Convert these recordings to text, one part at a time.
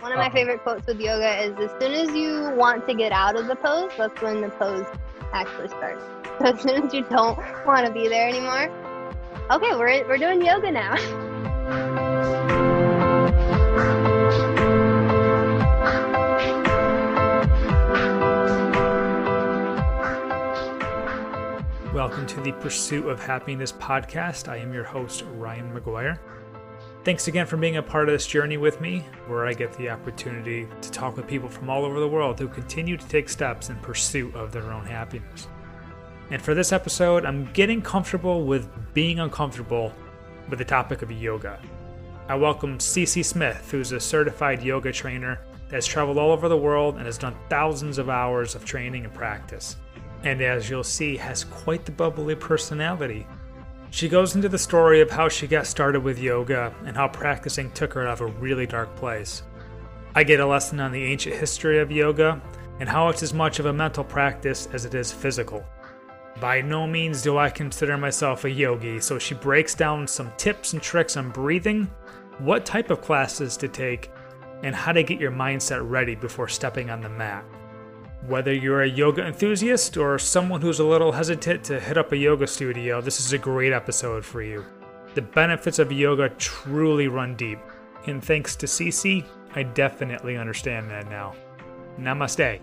One of my uh-huh. favorite quotes with yoga is as soon as you want to get out of the pose, that's when the pose actually starts. So as soon as you don't want to be there anymore, okay, we're, we're doing yoga now. Welcome to the Pursuit of Happiness podcast. I am your host, Ryan McGuire. Thanks again for being a part of this journey with me, where I get the opportunity to talk with people from all over the world who continue to take steps in pursuit of their own happiness. And for this episode, I'm getting comfortable with being uncomfortable with the topic of yoga. I welcome CiCi Smith, who's a certified yoga trainer that has traveled all over the world and has done thousands of hours of training and practice. And as you'll see, has quite the bubbly personality she goes into the story of how she got started with yoga and how practicing took her out of a really dark place. I get a lesson on the ancient history of yoga and how it's as much of a mental practice as it is physical. By no means do I consider myself a yogi, so she breaks down some tips and tricks on breathing, what type of classes to take, and how to get your mindset ready before stepping on the mat. Whether you're a yoga enthusiast or someone who's a little hesitant to hit up a yoga studio, this is a great episode for you. The benefits of yoga truly run deep, and thanks to CiCi, I definitely understand that now. Namaste.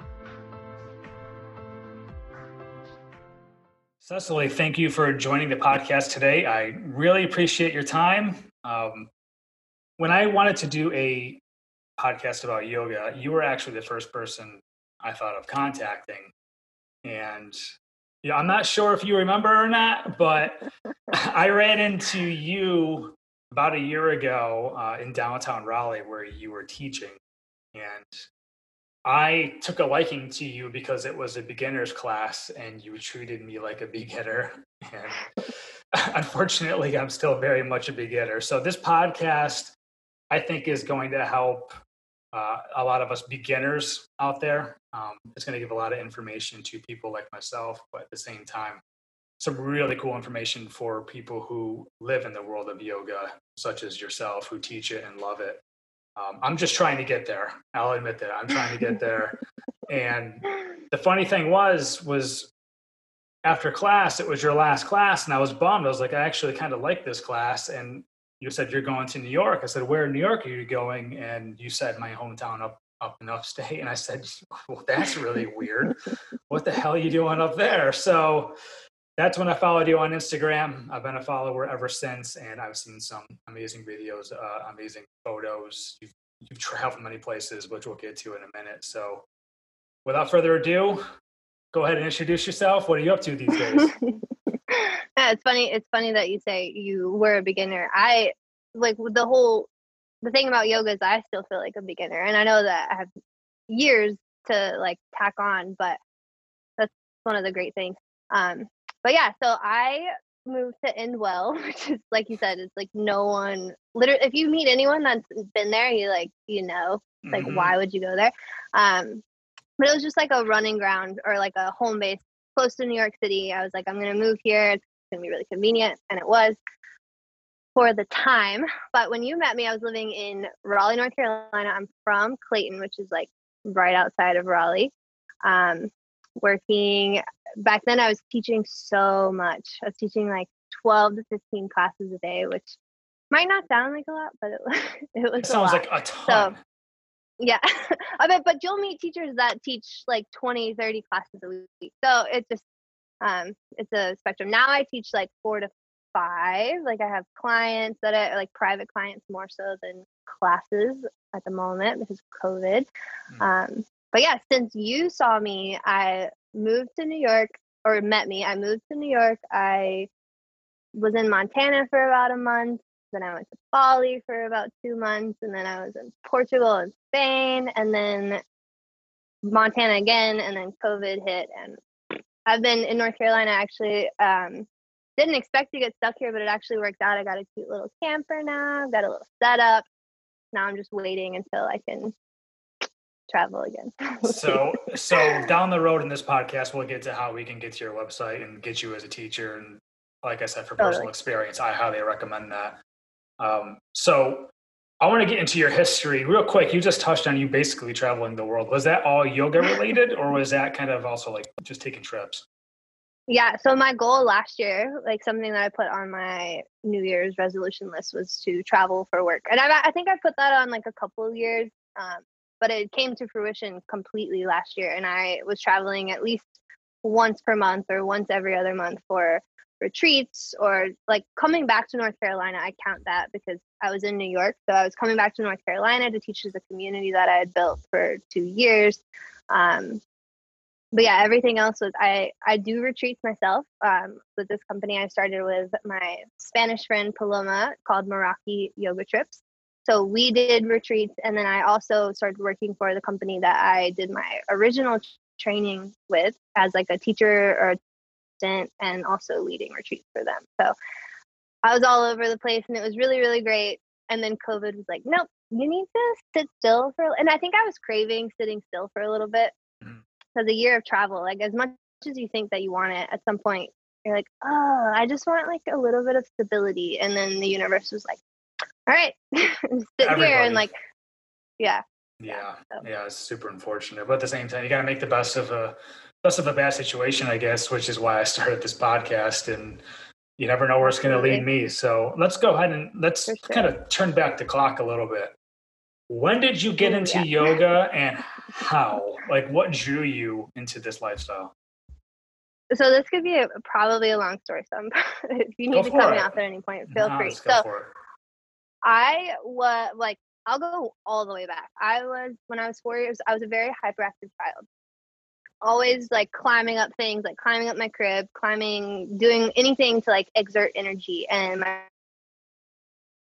Cecily, thank you for joining the podcast today. I really appreciate your time. Um, when I wanted to do a podcast about yoga, you were actually the first person I thought of contacting. And yeah, I'm not sure if you remember or not, but I ran into you about a year ago uh, in downtown Raleigh where you were teaching. And I took a liking to you because it was a beginner's class and you treated me like a beginner. And unfortunately, I'm still very much a beginner. So, this podcast, I think, is going to help uh, a lot of us beginners out there. Um, it's going to give a lot of information to people like myself, but at the same time, some really cool information for people who live in the world of yoga, such as yourself, who teach it and love it. Um, I'm just trying to get there. I'll admit that I'm trying to get there. and the funny thing was, was after class, it was your last class, and I was bummed. I was like, I actually kind of like this class, and you said you're going to New York. I said, where in New York are you going? And you said my hometown up up in upstate. And I said, well, that's really weird. What the hell are you doing up there? So that's when I followed you on Instagram. I've been a follower ever since, and I've seen some amazing videos, uh, amazing photos. You've you've traveled many places, which we'll get to in a minute. So, without further ado, go ahead and introduce yourself. What are you up to these days? yeah, it's funny. It's funny that you say you were a beginner. I like the whole the thing about yoga is I still feel like a beginner, and I know that I have years to like tack on, but that's one of the great things. Um, but yeah, so I moved to Endwell, which is like you said, it's like no one literally. If you meet anyone that's been there, you like you know, like mm-hmm. why would you go there? Um, but it was just like a running ground or like a home base close to New York City. I was like, I'm gonna move here. It's gonna be really convenient, and it was for the time. But when you met me, I was living in Raleigh, North Carolina. I'm from Clayton, which is like right outside of Raleigh. Um, working back then, I was teaching so much. I was teaching like 12 to 15 classes a day, which might not sound like a lot, but it, it was. It sounds a like a ton. So, yeah, I bet, but you'll meet teachers that teach like 20, 30 classes a week. So it's just, um, it's a spectrum. Now I teach like four to five. Like I have clients that are like private clients more so than classes at the moment because of COVID. Mm. Um, but yeah, since you saw me, I moved to New York or met me. I moved to New York. I was in Montana for about a month. Then I went to Bali for about two months, and then I was in Portugal and Spain, and then Montana again, and then COVID hit. And I've been in North Carolina actually um, didn't expect to get stuck here, but it actually worked out. I got a cute little camper now. I've got a little setup. Now I'm just waiting until I can travel again. so, so down the road in this podcast, we'll get to how we can get to your website and get you as a teacher. And like I said, for personal experience, I highly recommend that. Um, so I want to get into your history real quick. You just touched on you basically traveling the world. Was that all yoga related, or was that kind of also like just taking trips? Yeah. So my goal last year, like something that I put on my New Year's resolution list, was to travel for work, and I, I think I put that on like a couple of years, um, but it came to fruition completely last year, and I was traveling at least once per month or once every other month for retreats or like coming back to North Carolina. I count that because I was in New York. So I was coming back to North Carolina to teach as a community that I had built for two years. Um, but yeah, everything else was I I do retreats myself. Um, with this company, I started with my Spanish friend Paloma called Meraki Yoga Trips. So we did retreats, and then I also started working for the company that I did my original training with as like a teacher or assistant and also leading retreats for them. So I was all over the place and it was really, really great. And then COVID was like, nope, you need to sit still for, and I think I was craving sitting still for a little bit because mm-hmm. a year of travel, like as much as you think that you want it, at some point you're like, oh, I just want like a little bit of stability. And then the universe was like, all right, sit Everybody. here and like, yeah. Yeah, so. yeah, it's super unfortunate, but at the same time, you got to make the best of a best of a bad situation, I guess, which is why I started this podcast. And you never know where it's going to lead me. So let's go ahead and let's sure. kind of turn back the clock a little bit. When did you get into yeah. yoga and how? Like, what drew you into this lifestyle? So this could be a, probably a long story. So if you need to cut me off at any point, feel no, free. So I was like, I'll go all the way back. I was when I was four years. I was a very hyperactive child always like climbing up things, like climbing up my crib, climbing, doing anything to like exert energy. And my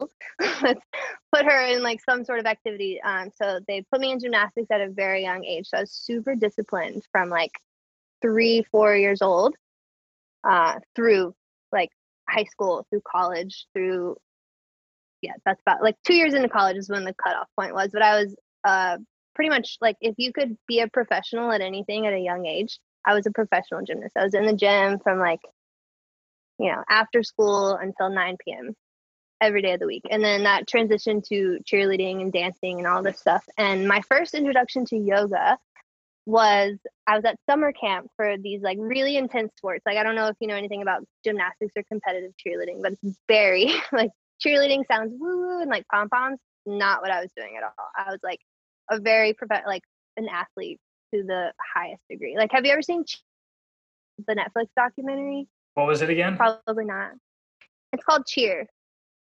put her in like some sort of activity. Um, so they put me in gymnastics at a very young age. So I was super disciplined from like three, four years old uh, through like high school, through college, through yeah, that's about like two years into college is when the cutoff point was. But I was uh, pretty much like if you could be a professional at anything at a young age, I was a professional gymnast. I was in the gym from like, you know, after school until 9 p.m. every day of the week. And then that transitioned to cheerleading and dancing and all this stuff. And my first introduction to yoga was I was at summer camp for these like really intense sports. Like I don't know if you know anything about gymnastics or competitive cheerleading, but it's very like cheerleading sounds woo woo and like pom poms. Not what I was doing at all. I was like a very prof- like an athlete to the highest degree. Like, have you ever seen the Netflix documentary? What was it again? Probably not. It's called Cheer.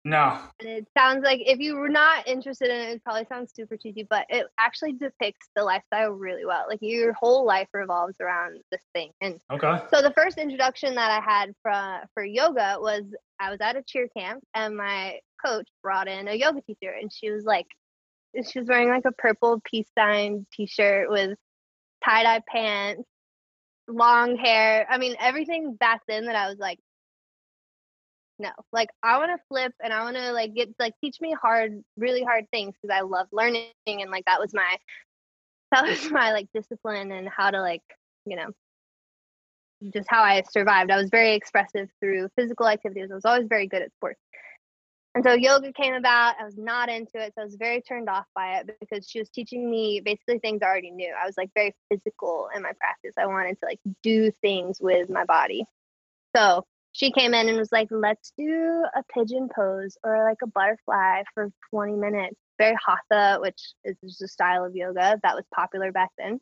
No. And it sounds like if you were not interested in it, it probably sounds super cheesy, but it actually depicts the lifestyle really well. Like your whole life revolves around this thing. And okay. So the first introduction that I had for for yoga was I was at a cheer camp and my coach brought in a yoga teacher and she was like, she was wearing like a purple peace sign t-shirt with tie-dye pants long hair. I mean everything back then that i was like no. Like i want to flip and i want to like get like teach me hard really hard things because i love learning and like that was my that was my like discipline and how to like you know just how i survived. I was very expressive through physical activities. I was always very good at sports and so yoga came about. I was not into it. So I was very turned off by it because she was teaching me basically things I already knew. I was like very physical in my practice. I wanted to like do things with my body. So she came in and was like, let's do a pigeon pose or like a butterfly for 20 minutes. Very hatha, which is just a style of yoga that was popular back then.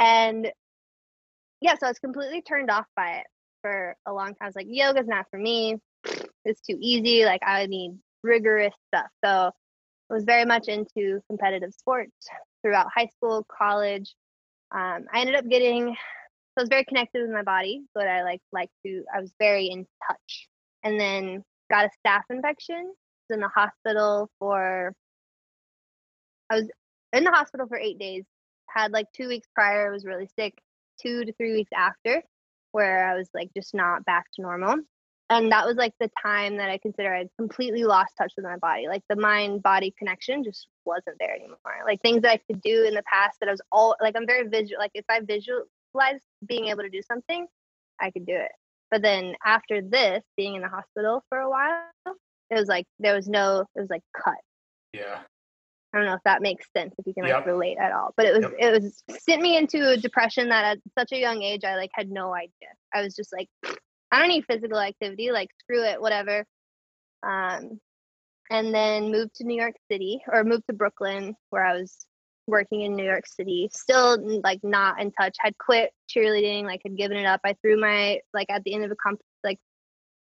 And yeah, so I was completely turned off by it for a long time. I was like, yoga's not for me it's too easy. Like I need rigorous stuff. So I was very much into competitive sports throughout high school, college. Um, I ended up getting, so I was very connected with my body, but I like like to, I was very in touch. And then got a staph infection. Was in the hospital for, I was in the hospital for eight days. Had like two weeks prior, I was really sick. Two to three weeks after, where I was like just not back to normal and that was like the time that I consider I'd completely lost touch with my body. Like the mind body connection just wasn't there anymore. Like things that I could do in the past that I was all like I'm very visual. Like if I visualize being able to do something, I could do it. But then after this, being in the hospital for a while, it was like there was no, it was like cut. Yeah. I don't know if that makes sense if you can like Yep. relate at all. But it was Yep. it was sent me into a depression that at such a young age I like had no idea. I was just like I don't need physical activity, like screw it, whatever. Um and then moved to New York City or moved to Brooklyn where I was working in New York City. Still like not in touch. Had quit cheerleading, like had given it up. I threw my like at the end of a comp like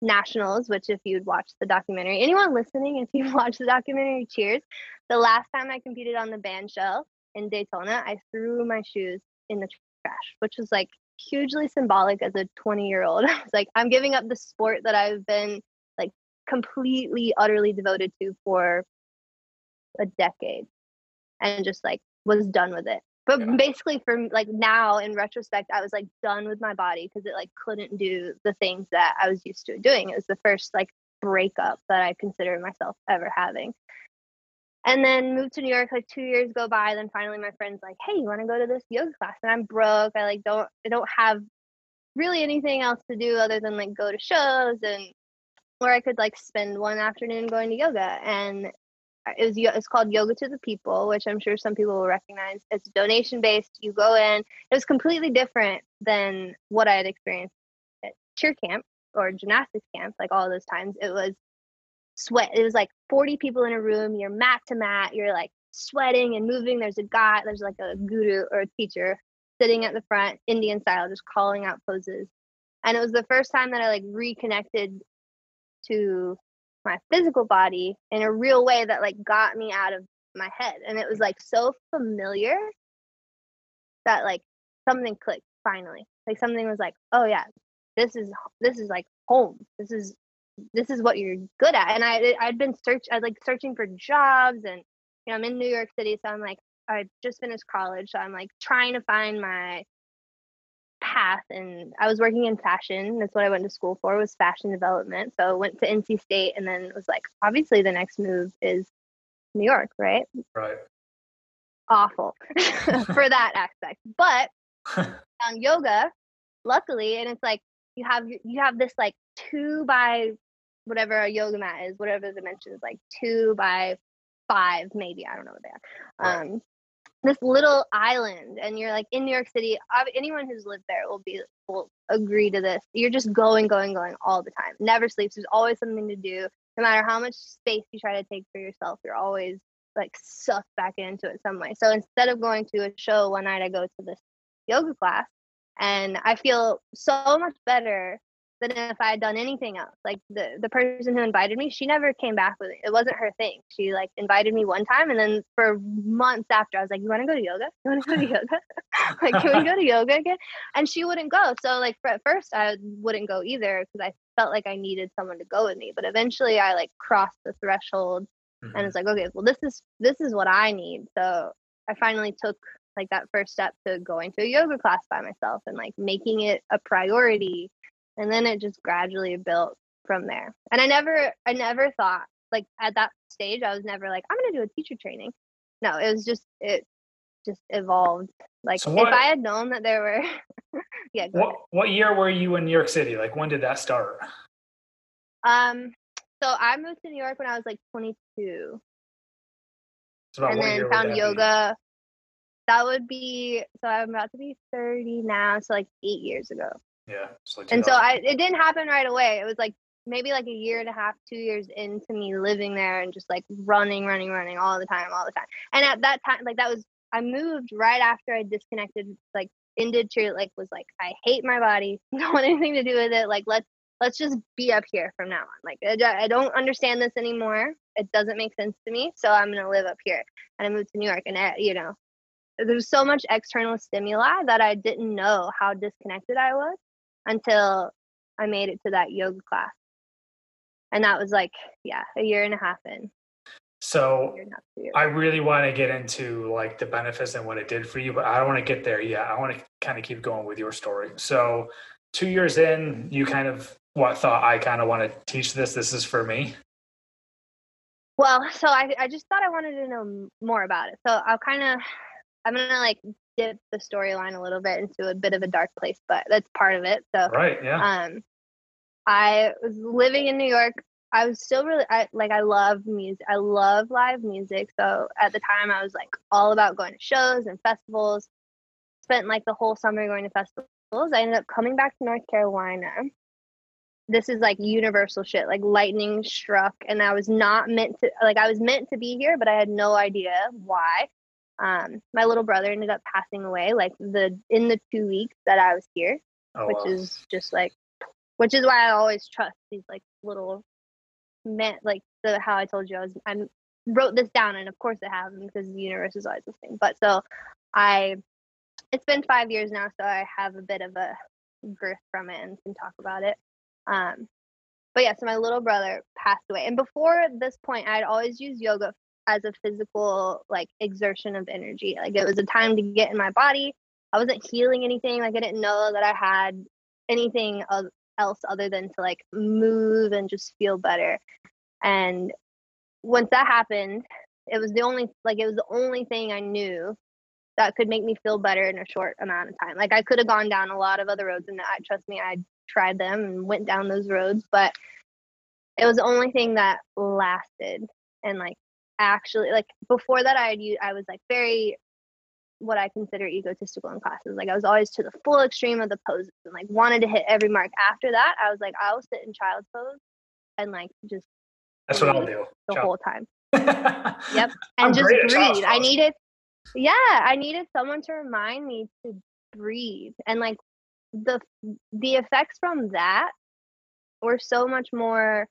nationals, which if you'd watched the documentary, anyone listening, if you've watched the documentary, cheers. The last time I competed on the band shell in Daytona, I threw my shoes in the trash, which was like hugely symbolic as a 20 year old. I was like, I'm giving up the sport that I've been like completely, utterly devoted to for a decade and just like was done with it. But Yeah. basically, for like now in retrospect, I was like done with my body because it like couldn't do the things that I was used to doing. It was the first like breakup that I consider myself ever having. And then moved to New York like two years go by. Then finally my friend's like, Hey, you wanna go to this yoga class? And I'm broke. I like don't I don't have really anything else to do other than like go to shows and where I could like spend one afternoon going to yoga. And it was it's called Yoga to the People, which I'm sure some people will recognize. It's donation based. You go in. It was completely different than what I had experienced at cheer camp or gymnastics camp. Like all those times, it was sweat. It was like 40 people in a room. You're mat to mat. You're like sweating and moving. There's a guy. There's like a guru or a teacher sitting at the front, Indian style, just calling out poses. And it was the first time that I like reconnected to my physical body in a real way that like got me out of my head and it was like so familiar that like something clicked finally like something was like oh yeah this is this is like home this is this is what you're good at and i i'd been search i like searching for jobs and you know i'm in new york city so i'm like i just finished college so i'm like trying to find my path and I was working in fashion. That's what I went to school for was fashion development. So I went to NC State and then it was like, obviously the next move is New York, right? Right. Awful for that aspect. But found yoga, luckily, and it's like you have you have this like two by whatever a yoga mat is, whatever the dimensions, like two by five, maybe. I don't know what they are. Right. Um this little island and you're like in New York City. Anyone who's lived there will be will agree to this. You're just going, going, going all the time. Never sleeps. There's always something to do. No matter how much space you try to take for yourself, you're always like sucked back into it some way. So instead of going to a show one night, I go to this yoga class and I feel so much better than if I had done anything else. Like the the person who invited me, she never came back with it. It wasn't her thing. She like invited me one time and then for months after I was like, You wanna go to yoga? You wanna go to yoga? like, can we go to yoga again? And she wouldn't go. So like for at first I wouldn't go either because I felt like I needed someone to go with me. But eventually I like crossed the threshold and Mhm. it's like okay well this is this is what i need so i finally took like that first step to going to a yoga class by myself and like making it a priority and then it just gradually built from there and i never i never thought like at that stage i was never like i'm going to do a teacher training no it was just it just evolved like So if i had known that there were yeah What what year were you in New York City? Like when did that start? um so i moved to new york when i was like 22 It's about and then found that be? yoga. That would be so I'm about to be 30 now, so like eight years ago. Yeah. like And so I it didn't happen right away. It was like maybe like a year and a half, two years into me living there and just like running, running, running all the time, all the time. And at that time, like that was I moved right after I disconnected, like ended cheer, like was like I hate my body, don't want anything to do with it. Like let's let's just be up here from now on. Like I, don't- I don't understand this anymore. It doesn't make sense to me, so I'm gonna live up here. And I moved to New York, and I, you know, there's so much external stimuli that I didn't know how disconnected I was until I made it to that yoga class. And that was like, yeah, a year and a half in. So Year and a half. I really want to get into like the benefits and what it did for you, but I don't want to get there yet. I want to kind of keep going with your story. So two years in, you kind of what thought I kind of want to teach this. This is for me. Well, so I, I just thought I wanted to know more about it. So I'll kind of, I'm going to like dip the storyline a little bit into a bit of a dark place, but that's part of it. So Right. Yeah. Um, I was living in New York I was still really I like I love music. I love live music. So at the time I was like all about going to shows and festivals. Spent like the whole summer going to festivals. I ended up coming back to North Carolina. This is like universal shit. Like lightning struck and I was not meant to like I was meant to be here, but I had no idea why. Um my little brother ended up passing away like the in the 2 weeks that I was here, Oh, which wow. is just like which is why I always trust these like little meant like the how I told you I was I wrote this down and of course it happened because the universe is always listening. But so I it's been five years now, so I have a bit of a girth from it and can talk about it. Um but yeah, so my little brother passed away. And before this point I'd always used yoga as a physical like exertion of energy. Like it was a time to get in my body. I wasn't healing anything. Like I didn't know that I had anything else other than to like move and just feel better. And once that happened, it was the only like it was the only thing I knew that could make me feel better in a short amount of time. Like I could have gone down a lot of other roads and I trust me, I tried them and went down those roads, but it was the only thing that lasted and like actually like before that I had I was like very what I consider egotistical in classes. Like I was always to the full extreme of the poses and like wanted to hit every mark. After that, I was like, I'll sit in child's pose and like just That's what I'll do. the Child- whole time. yep. And I'm just great at child's breathe. I needed yeah, I needed someone to remind me to breathe. And like the the effects from that were so much more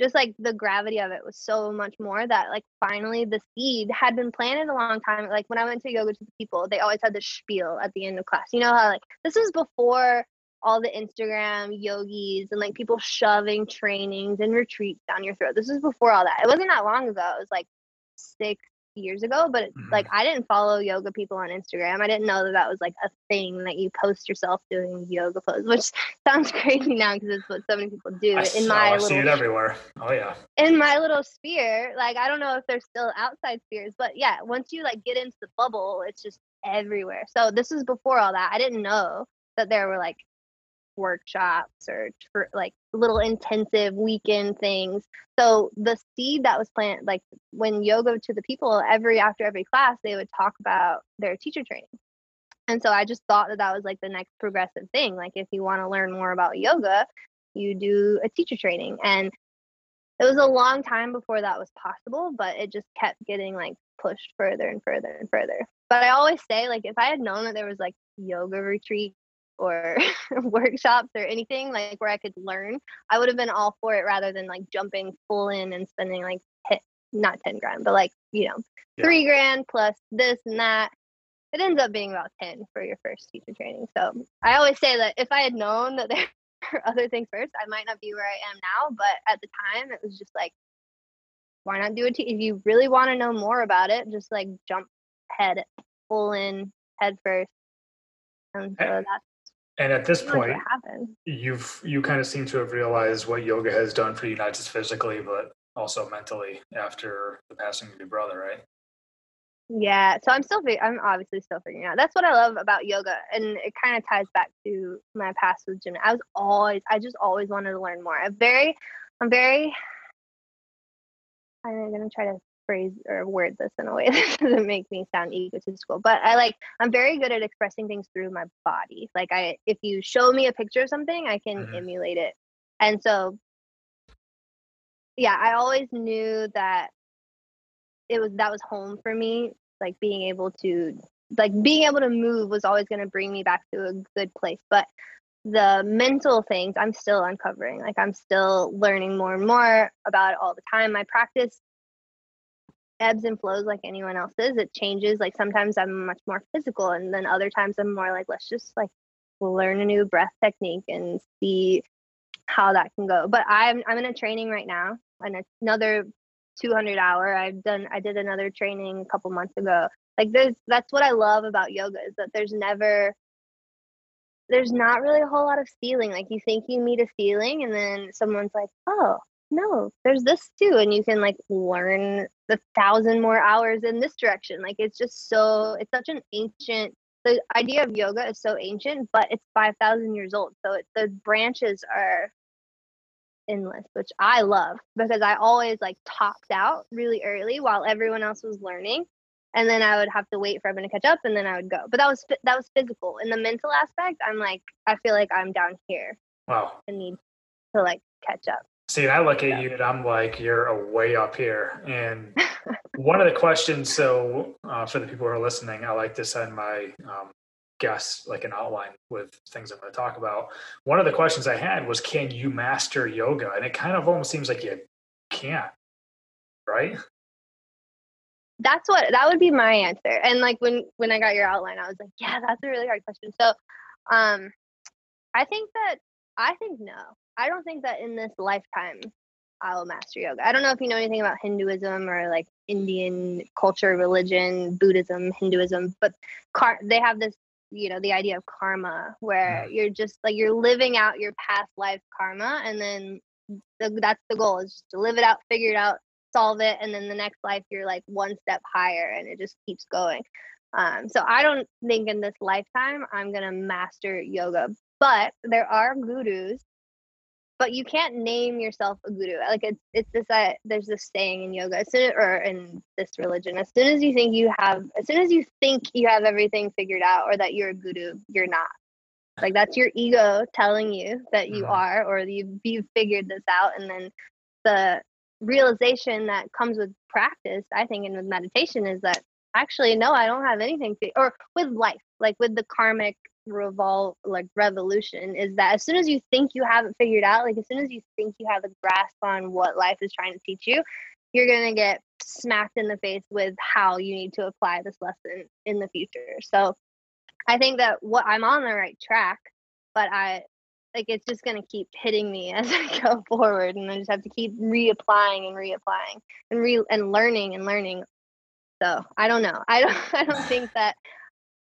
just like the gravity of it was so much more that like finally the seed had been planted a long time like when i went to yoga to the people they always had this spiel at the end of class. You know how like this is before all the instagram yogis and like people shoving trainings and retreats down your throat. This was before all that. It wasn't that long ago. It was like six years ago but Mhm. like i didn't follow yoga people on instagram i didn't know that that was like a thing that you post yourself doing yoga pose which sounds crazy now because it's what so many people do I, in s- my I little see it everywhere. Oh yeah. in my little sphere like i don't know if there's still outside spheres but yeah once you like get into the bubble it's just everywhere so this is before all that i didn't know that there were like workshops or like little intensive weekend things. So the seed that was planted like when yoga to the people every after every class they would talk about their teacher training. And so i just thought that that was like the next progressive thing. Like if you want to learn more about yoga you do a teacher training. And it was a long time before that was possible but it just kept getting like pushed further and further and further. But i always say like if i had known that there was like yoga retreat or workshops or anything like where i could learn i would have been all for it rather than like jumping full in and spending like not 10 grand but like you know Yeah. three grand plus this and that it ends up being about 10 for your first teacher training so i always say that if i had known that there were other things first i might not be where i am now but at the time it was just like why not do it if you really want to know more about it just like jump head full in head first and so that's And at this point, you've you kind of seem to have realized what yoga has done for you, not just physically, but also mentally after the passing of your brother, right? Yeah, so I'm still I'm obviously still figuring out. That's what I love about yoga, and it kind of ties back to my past with gym. I was always I just always wanted to learn more. I'm very I'm very I'm gonna try to phrase or word this in a way that doesn't make me sound egotistical, but I like I'm very good at expressing things through my body. Like I if you show me a picture of something, I can Mhm. emulate it. And so yeah, I always knew that it was that was home for me like being able to like being able to move was always going to bring me back to a good place but the mental things i'm still uncovering like i'm still learning more and more about it all the time my practice ebbs and flows like anyone else's it changes. Like sometimes i'm much more physical and then other times i'm more like let's just like learn a new breath technique and see how that can go. But i'm i'm in a training right now and another 200 hour. I've done i did another training a couple months ago. Like there's that's what i love about yoga is that there's never there's not really a whole lot of ceiling like you think you meet a ceiling and then someone's like oh no there's this too and you can like learn the thousand more hours in this direction like it's just so it's such an ancient the idea of yoga is so ancient but it's 5000 years old so it, the branches are endless, which I love because I always like topped out really early while everyone else was learning. And then I would have to wait for everyone to catch up and then I would go. But that was that was physical. In the mental aspect, I'm like I feel like I'm down here. Wow. And need to like catch up. See, I look at yeah. you and I'm like, you're way up here. And one of the questions, so uh, for the people who are listening, I like to send my um, guests like an outline with things I'm going to talk about. One of the questions I had was, can you master yoga? And it kind of almost seems like you can't, right? That's what that would be my answer. And like when when I got your outline, I was like, yeah, that's a really hard question. So, um, I think that I think no. I don't think that in this lifetime I'll master yoga. I don't know if you know anything about Hinduism or like Indian culture, religion, Buddhism, Hinduism, but car- they have this, you know, the idea of karma where mm. you're just like you're living out your past life karma, and then the, that's the goal is just to live it out, figure it out, solve it, and then the next life you're like one step higher, and it just keeps going. Um, so I don't think in this lifetime I'm gonna master yoga, but there are gurus but you can't name yourself a guru. Like it's it's this uh, there's this saying in yoga, as soon or in this religion, as soon as you think you have, as soon as you think you have everything figured out, or that you're a guru, you're not. Like that's your ego telling you that you mm-hmm. are, or you've you've figured this out, and then the realization that comes with practice, I think, and with meditation is that actually no, I don't have anything, to, or with life, like with the karmic revolve like revolution is that as soon as you think you have it figured out like as soon as you think you have a grasp on what life is trying to teach you you're to get smacked in the face with how you need to apply this lesson in the future. So i think that what i'm on the right track but i like it's just to keep hitting me as i go forward and i just have to keep reapplying and reapplying and re and learning and learning. So i don't know. I don't i don't think that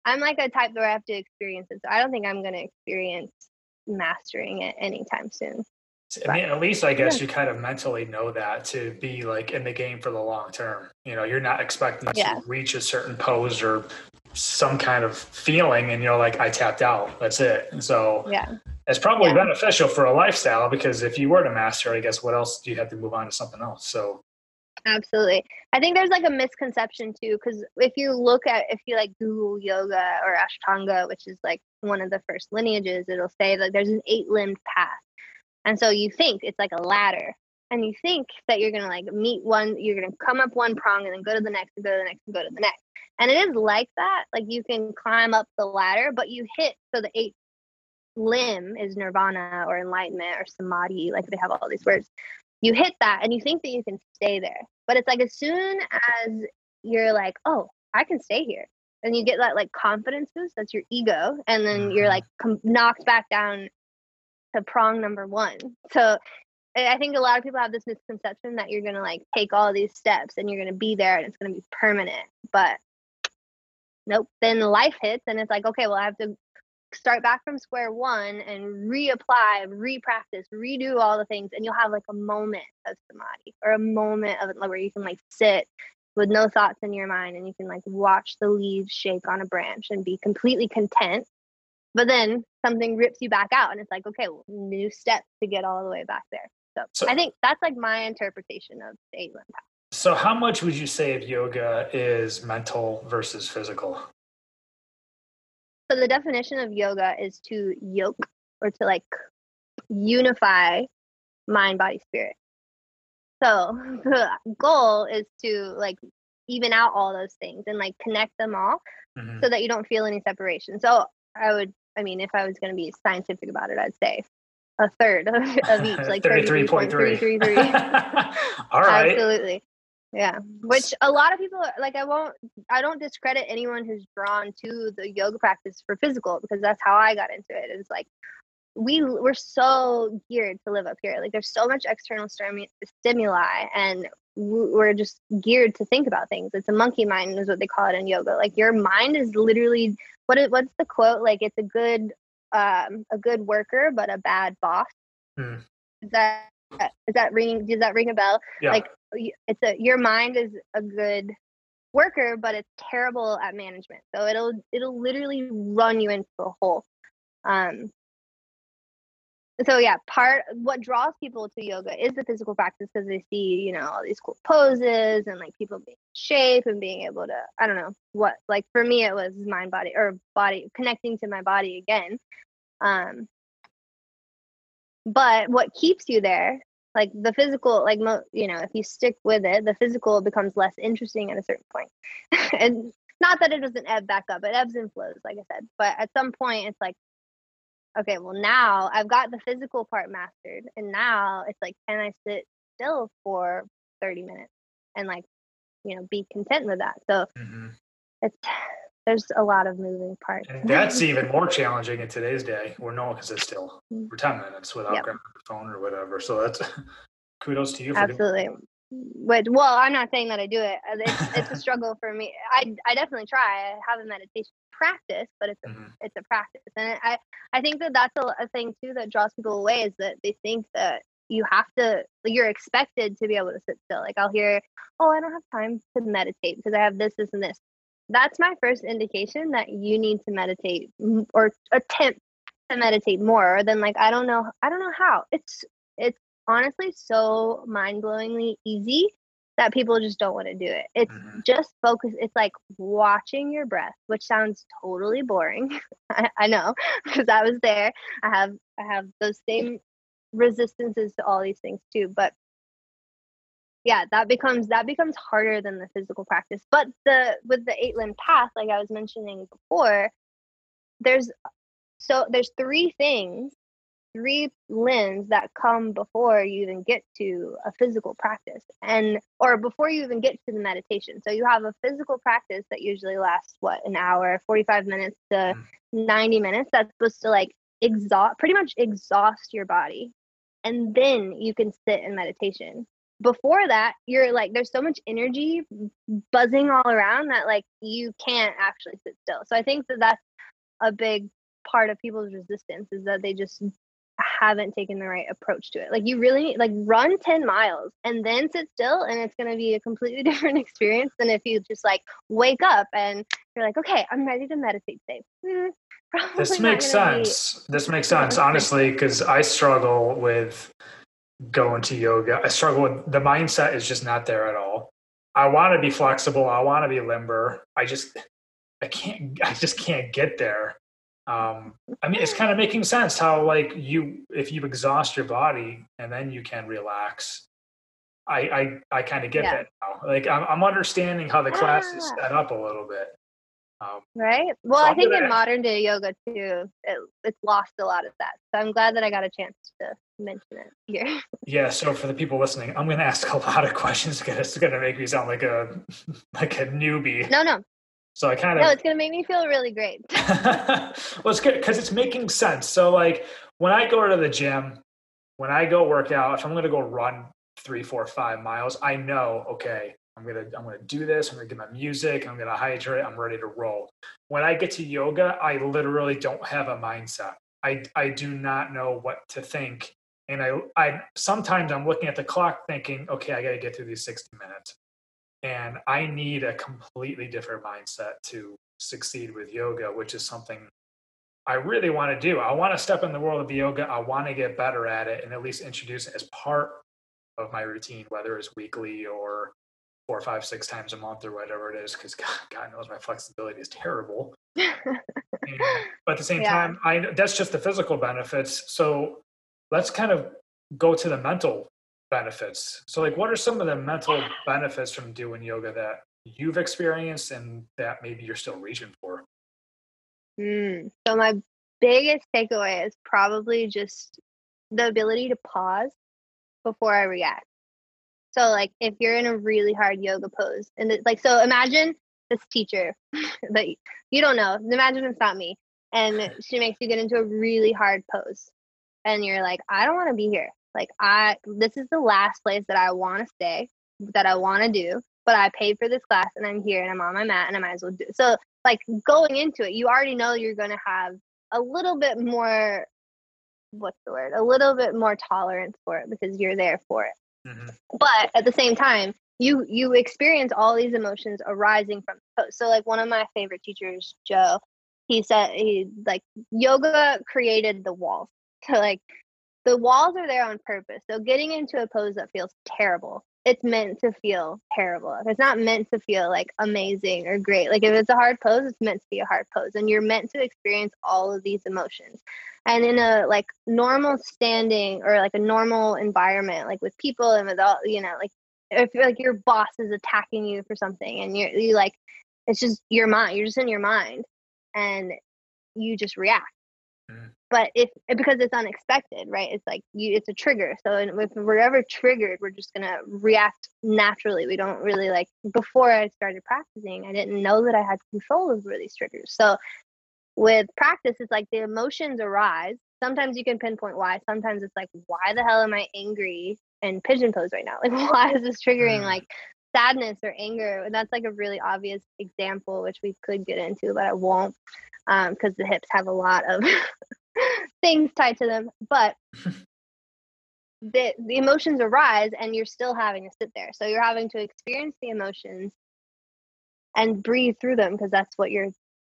I'm like a type where I have to experience it. So I don't think I'm going to experience mastering it anytime soon. I mean, at least I guess yeah. you kind of mentally know that to be like in the game for the long term. You know, you're not expecting yeah. to reach a certain pose or some kind of feeling, and you're like, I tapped out. That's it. And so, yeah, it's probably yeah. beneficial for a lifestyle because if you were to master, I guess what else do you have to move on to something else? So, Absolutely. I think there's like a misconception too, because if you look at, if you like Google yoga or Ashtanga, which is like one of the first lineages, it'll say that there's an eight limbed path. And so you think it's like a ladder. And you think that you're to like meet one, you're to come up one prong and then go to the next and go to the next and go to the next. And it is like that. Like you can climb up the ladder, but you hit, so the eight limb is nirvana or enlightenment or samadhi. Like they have all these words you hit that and you think that you can stay there. But it's like as soon as you're like, oh, I can stay here, and you get that like confidence boost, that's your ego, and then you're mm-hmm. like com- knocked back down to prong number one. So I think a lot of people have this misconception that you're gonna like take all these steps and you're gonna be there and it's gonna be permanent. But nope. Then life hits and it's like, okay, well I have to start back from square one and reapply, repractice, redo all the things, and you'll have like a moment of samadhi or a moment of where you can like sit with no thoughts in your mind and you can like watch the leaves shake on a branch and be completely content. But then something rips you back out, and it's like, okay, well, new steps to get all the way back there. So, so I think that's like my interpretation of the eight limb path. So, how much would you say of yoga is mental versus physical? So the definition of yoga is to yoke or to like unify mind, body, spirit. So the goal is to like even out all those things and like connect them all mm-hmm. so that you don't feel any separation. So I would, I mean, if I was going to be scientific about it, I'd say a third of, of each, like 33.333. all right. Absolutely. Yeah, which a lot of people like. I won't. I don't discredit anyone who's drawn to the yoga practice for physical because that's how I got into it. It's like we we're so geared to live up here. Like there's so much external stimuli, and we're just geared to think about things. It's a monkey mind, is what they call it in yoga. Like your mind is literally what is what's the quote? Like it's a good um, a good worker, but a bad boss. Hmm. That is that ringing? Does that ring a bell? Yeah. Like it's a your mind is a good worker, but it's terrible at management. So it'll it'll literally run you into a hole. Um, so yeah, part what draws people to yoga is the physical practice because they see, you know, all these cool poses and like people being in shape and being able to, I don't know what, like for me, it was mind body or body connecting to my body again. Um, but what keeps you there, like the physical, like, mo- you know, if you stick with it, the physical becomes less interesting at a certain point. and not that it doesn't ebb back up, it ebbs and flows, like I said. But at some point, it's like, okay, well now I've got the physical part mastered, and now it's like, can I sit still for 30 minutes and like, you know, be content with that? So mm-hmm. it's there's a lot of moving parts. And that's even more challenging in today's day where no one can sit still mm. for 10 minutes without yep. grabbing the phone or whatever. So that's kudos to you. For Absolutely. But, well, I'm not saying that I do it. Uh, it's, it's a struggle for me. I, I definitely try. I have a meditation practice, but it's a, mm-hmm. it's a practice. And I, I think that that's a, a thing too that draws people away is that they think that you have to you're expected to be able to sit still like i'll hear oh i don't have time to meditate because i have this this and this that's my first indication that you need to meditate or attempt to meditate more than like i don't know i don't know how. It's it's honestly so mind-blowingly easy that people just don't want to do it. It's mm-hmm. just focus it's like watching your breath which sounds totally boring. I, I know because i was there. I have i have those same resistances to all these things too but yeah that becomes that becomes harder than the physical practice. But the with the eight limb path like i was mentioning before there's so there's three things three limbs that come before you even get to a physical practice and or before you even get to the meditation. So you have a physical practice that usually lasts what an hour 45 minutes to mm. 90 minutes that's supposed to like exhaust pretty much exhaust your body. And then you can sit in meditation before that you're like there's so much energy buzzing all around that like you can't actually sit still. So i think that that's a big part of people's resistance is that they just haven't taken the right approach to it. Like you really need, like run 10 miles and then sit still and it's going to be a completely different experience than if you just like wake up and you're like okay i'm ready to meditate today. Mm, this makes sense be- this makes sense. honestly because i struggle with going to yoga. I struggle with the mindset is just not there at all. I want to be flexible. I want to be limber. I just I can't I just can't get there. Um, I mean, it's kind of making sense how like you if you exhaust your body and then you can relax. I I, I kind of get yeah. that now. Like I'm, I'm understanding how the class is ah. set up a little bit. Um, right. Well, I think in modern day yoga too, it, it's lost a lot of that. So I'm glad that I got a chance to mention it here. yeah. So for the people listening, I'm going to ask a lot of questions because it's going to make me sound like a like a newbie. No, no. So I kind of no, it's going to make me feel really great. well, it's good because it's making sense. So like when I go to the gym, when I go work out, if I'm going to go run three, four, five miles, I know okay I'm gonna I'm gonna do this. I'm gonna get my music. I'm gonna hydrate. I'm ready to roll. When I get to yoga, I literally don't have a mindset. I I do not know what to think, and I I sometimes I'm looking at the clock thinking, okay, I got to get through these 60 minutes, and I need a completely different mindset to succeed with yoga, which is something I really want to do. I want to step in the world of yoga. I want to get better at it and at least introduce it as part of my routine, whether it's weekly or four, five, six times a month or whatever it is, because God, God, knows my flexibility is terrible. and, but at the same yeah. time, I that's just the physical benefits. So let's kind of go to the mental benefits. So, like, what are some of the mental benefits from doing yoga that you've experienced and that maybe you're still reaching for? Mm, so, my biggest takeaway is probably just the ability to pause before I react. So like if you're in a really hard yoga pose and it, like so imagine this teacher but you don't know. Imagine it's not me. And she makes you get into a really hard pose. And you're like, I don't want to be here. Like I this is the last place that I want to stay, that I want to do, but I paid for this class and I'm here and I'm on my mat and I might as well do it. So like going into it, you already know you're gonna have a little bit more what's the word? A little bit more tolerance for it because you're there for it. Mm-hmm. But at the same time, you you experience all these emotions arising from. So like one of my favorite teachers, Joe, he said he like yoga created the walls. So like the walls are there on purpose. So getting into a pose that feels terrible, it's meant to feel terrible. It's not meant to feel like amazing or great. Like if it's a hard pose, it's meant to be a hard pose and you're meant to experience all of these emotions. And in a like normal standing or like a normal environment, like with people and with all, you know, like if like your boss is attacking you for something and you're you like it's just your mind, you're just in your mind and you just react. But if because it's unexpected, right? It's like you, it's a trigger. So if we're ever triggered, we're just gonna react naturally. We don't really like. Before I started practicing, I didn't know that I had control over these triggers. So with practice, it's like the emotions arise. Sometimes you can pinpoint why. Sometimes it's like, why the hell am I angry and pigeon pose right now? Like, why is this triggering mm. like sadness or anger? And that's like a really obvious example, which we could get into, but I won't because um, the hips have a lot of things tied to them. But the the emotions arise, and you're still having to sit there. So you're having to experience the emotions and breathe through them because that's what your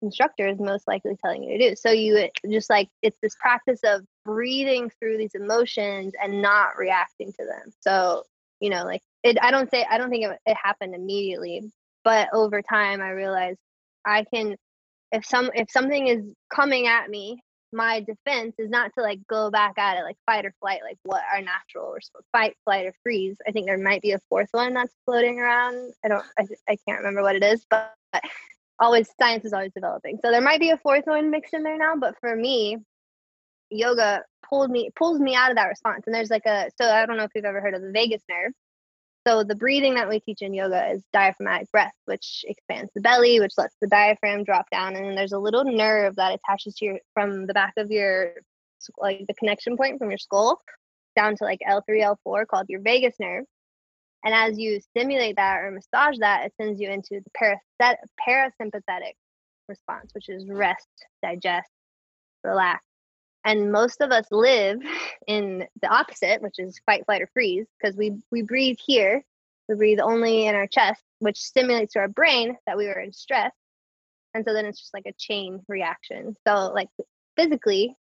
instructor is most likely telling you to do. So you just like it's this practice of breathing through these emotions and not reacting to them. So you know, like it. I don't say I don't think it, it happened immediately, but over time I realized I can if some if something is coming at me my defense is not to like go back at it like fight or flight like what our natural response fight flight or freeze. I think there might be a fourth one that's floating around. I don't i, I can't remember what it is but, always science is always developing. So there might be a fourth one mixed in there now but for me yoga pulled me pulls me out of that response. And there's like a so i don't know if you've ever heard of the vagus nerve so the breathing that we teach in yoga is diaphragmatic breath, which expands the belly, which lets the diaphragm drop down, and then there's a little nerve that attaches to your from the back of your like the connection point from your skull down to like L3, L4 called your vagus nerve. And as you stimulate that or massage that, it sends you into the parasympathetic response, which is rest, digest, relax. And most of us live in the opposite, which is fight, flight, or freeze, because we, we breathe here. We breathe only in our chest, which stimulates to our brain that we were in stress. And so then it's just like a chain reaction. So, like physically,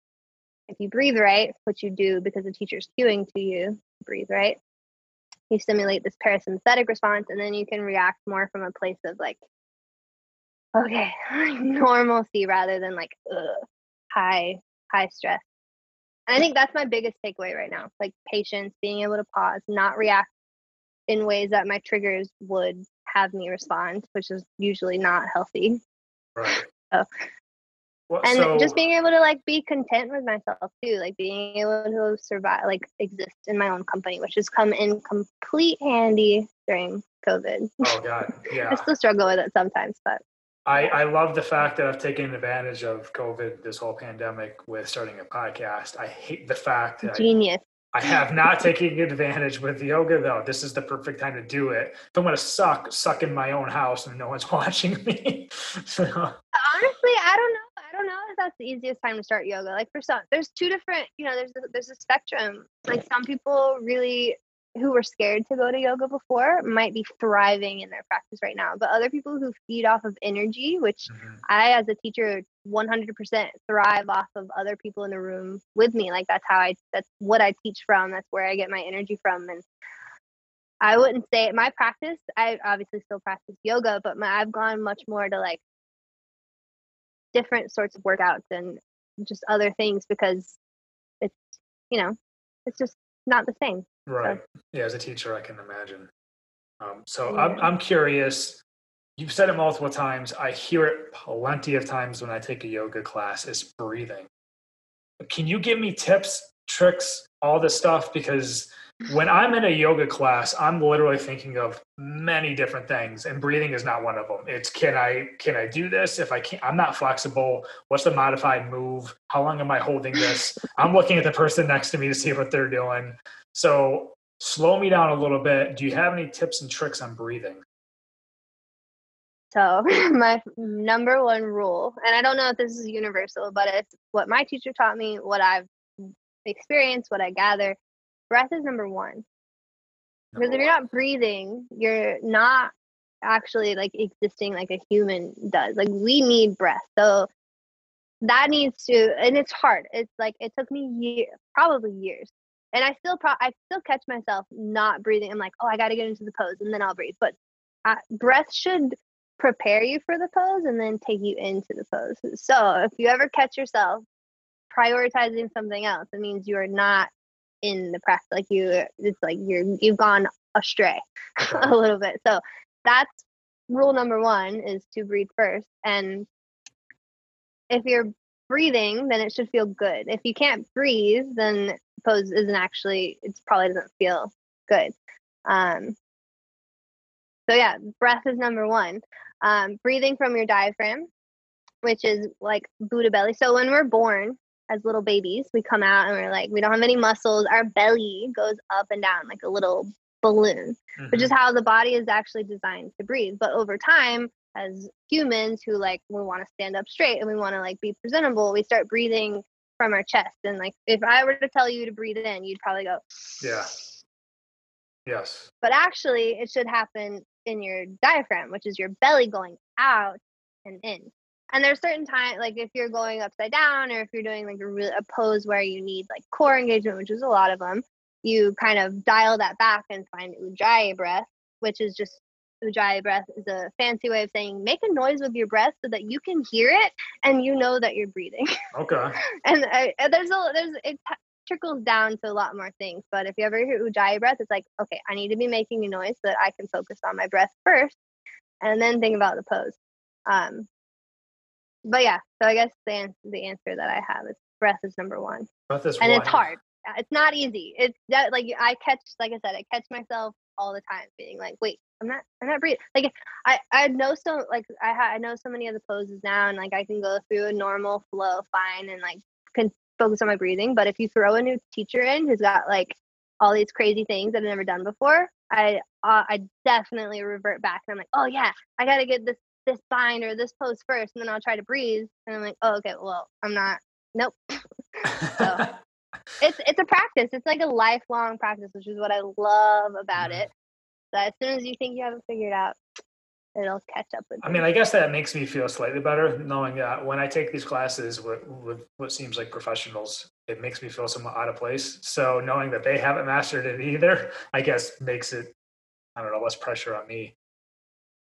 if you breathe right, which you do because the teacher's cueing to you, breathe right, you stimulate this parasympathetic response, and then you can react more from a place of like, okay, normalcy rather than like ugh, high high stress. And I think that's my biggest takeaway right now. Like patience, being able to pause, not react in ways that my triggers would have me respond, which is usually not healthy. Right. So, well, and so, just being able to like be content with myself too, like being able to survive, like exist in my own company, which has come in complete handy during COVID. Oh God, yeah. I still struggle with it sometimes, but I, I love the fact that I've taken advantage of COVID, this whole pandemic, with starting a podcast. I hate the fact that genius. I, I have not taken advantage with yoga though. This is the perfect time to do it. If I'm going to suck, suck in my own house and no one's watching me. so. Honestly, I don't know. I don't know if that's the easiest time to start yoga. Like for some, there's two different. You know, there's a, there's a spectrum. Like some people really who were scared to go to yoga before might be thriving in their practice right now. But other people who feed off of energy, which mm-hmm. I, as a teacher, 100% thrive off of other people in the room with me. Like that's how I, that's what I teach from. That's where I get my energy from. And I wouldn't say my practice, I obviously still practice yoga, but my, I've gone much more to like different sorts of workouts and just other things because it's, you know, it's just not the same. Right. So. Yeah, as a teacher, I can imagine. Um, so yeah. I'm, I'm curious. You've said it multiple times. I hear it plenty of times when I take a yoga class is breathing. Can you give me tips, tricks, all this stuff? Because when I'm in a yoga class, I'm literally thinking of many different things, and breathing is not one of them. It's can I can I do this? If I can't, I'm not flexible. What's the modified move? How long am I holding this? I'm looking at the person next to me to see what they're doing. So slow me down a little bit. Do you have any tips and tricks on breathing? So my number one rule, and I don't know if this is universal, but it's what my teacher taught me, what I've experienced, what I gather breath is number one. Because if you're not breathing, you're not actually like existing like a human does. Like we need breath. So that needs to and it's hard. It's like it took me years, probably years and I still pro I still catch myself not breathing. I'm like, oh, I got to get into the pose and then I'll breathe. But uh, breath should prepare you for the pose and then take you into the pose. So if you ever catch yourself prioritizing something else, it means you are not in the press Like you, it's like you're you've gone astray a little bit. So that's rule number one is to breathe first. And if you're breathing, then it should feel good. If you can't breathe, then pose isn't actually it probably doesn't feel good. Um, so yeah, breath is number one. Um, breathing from your diaphragm, which is like Buddha belly. So when we're born as little babies, we come out and we're like we don't have any muscles. Our belly goes up and down like a little balloon, mm-hmm. which is mm-hmm. how the body is actually designed to breathe. But over time, as humans who like we want to stand up straight and we want to like be presentable, we start breathing from our chest. And like if I were to tell you to breathe in, you'd probably go, Yeah. Yes. But actually it should happen in your diaphragm, which is your belly going out and in. And there's certain times, like if you're going upside down, or if you're doing like a, re- a pose where you need like core engagement, which is a lot of them, you kind of dial that back and find ujjayi breath, which is just ujjayi breath is a fancy way of saying make a noise with your breath so that you can hear it and you know that you're breathing. Okay. and I, there's a there's it t- trickles down to a lot more things. But if you ever hear ujjayi breath, it's like okay, I need to be making a noise so that I can focus on my breath first, and then think about the pose. Um, but yeah, so I guess the answer, the answer that I have is breath is number one. Breath is and one. it's hard. It's not easy. It's that like I catch, like I said, I catch myself all the time being like, wait, I'm not, I'm not breathing. Like I, I know so, like I, ha- I know so many of the poses now, and like I can go through a normal flow fine, and like can focus on my breathing. But if you throw a new teacher in who's got like all these crazy things that I've never done before, I, uh, I definitely revert back, and I'm like, oh yeah, I got to get this this bind or this pose first, and then I'll try to breathe, and I'm like, oh okay, well I'm not, nope. so it's it's a practice. It's like a lifelong practice, which is what I love about mm-hmm. it. So as soon as you think you have it figured out, it'll catch up with. I mean, I guess that makes me feel slightly better knowing that when I take these classes with, with what seems like professionals, it makes me feel somewhat out of place. So knowing that they haven't mastered it either, I guess makes it, I don't know, less pressure on me.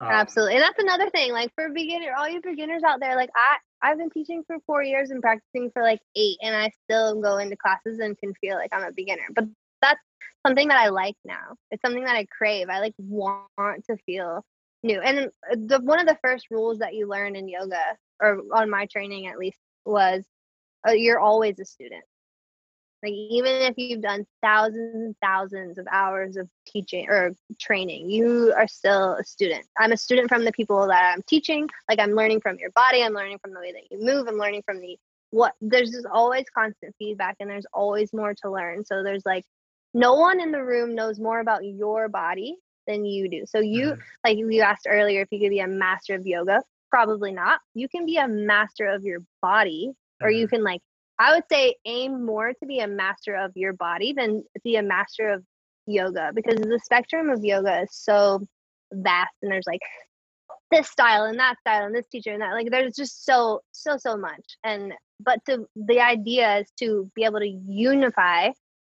Um, Absolutely, and that's another thing. Like for beginner, all you beginners out there, like I, I've been teaching for four years and practicing for like eight, and I still go into classes and can feel like I'm a beginner. But that's something that I like now. It's something that I crave. I like want to feel new. And the one of the first rules that you learn in yoga, or on my training at least, was uh, you're always a student. Like even if you've done thousands and thousands of hours of teaching or training, you are still a student. I'm a student from the people that I'm teaching. Like I'm learning from your body, I'm learning from the way that you move, I'm learning from the what there's just always constant feedback and there's always more to learn. So there's like no one in the room knows more about your body than you do. So you mm-hmm. like you asked earlier if you could be a master of yoga, probably not. You can be a master of your body or mm-hmm. you can like I would say aim more to be a master of your body than be a master of yoga because the spectrum of yoga is so vast and there's like this style and that style and this teacher and that like there's just so so so much and but to the idea is to be able to unify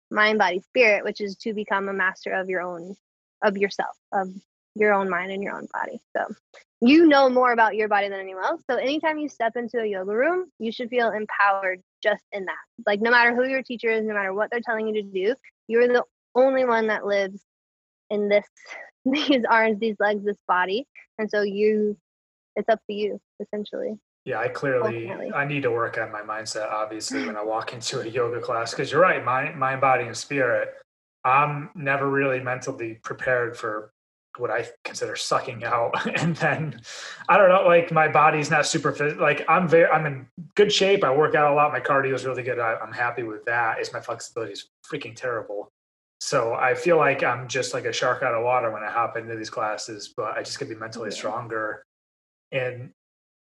mind body spirit which is to become a master of your own of yourself of your own mind and your own body so you know more about your body than anyone else. So anytime you step into a yoga room, you should feel empowered just in that. Like no matter who your teacher is, no matter what they're telling you to do, you're the only one that lives in this these arms, these legs, this body. And so you it's up to you essentially. Yeah, I clearly. I need to work on my mindset obviously when I walk into a yoga class because you're right, mind mind body and spirit. I'm never really mentally prepared for what I consider sucking out. And then I don't know, like my body's not super fit. Like I'm very, I'm in good shape. I work out a lot. My cardio is really good. I, am happy with that. Is my flexibility is freaking terrible. So I feel like I'm just like a shark out of water when I hop into these classes, but I just could be mentally stronger. And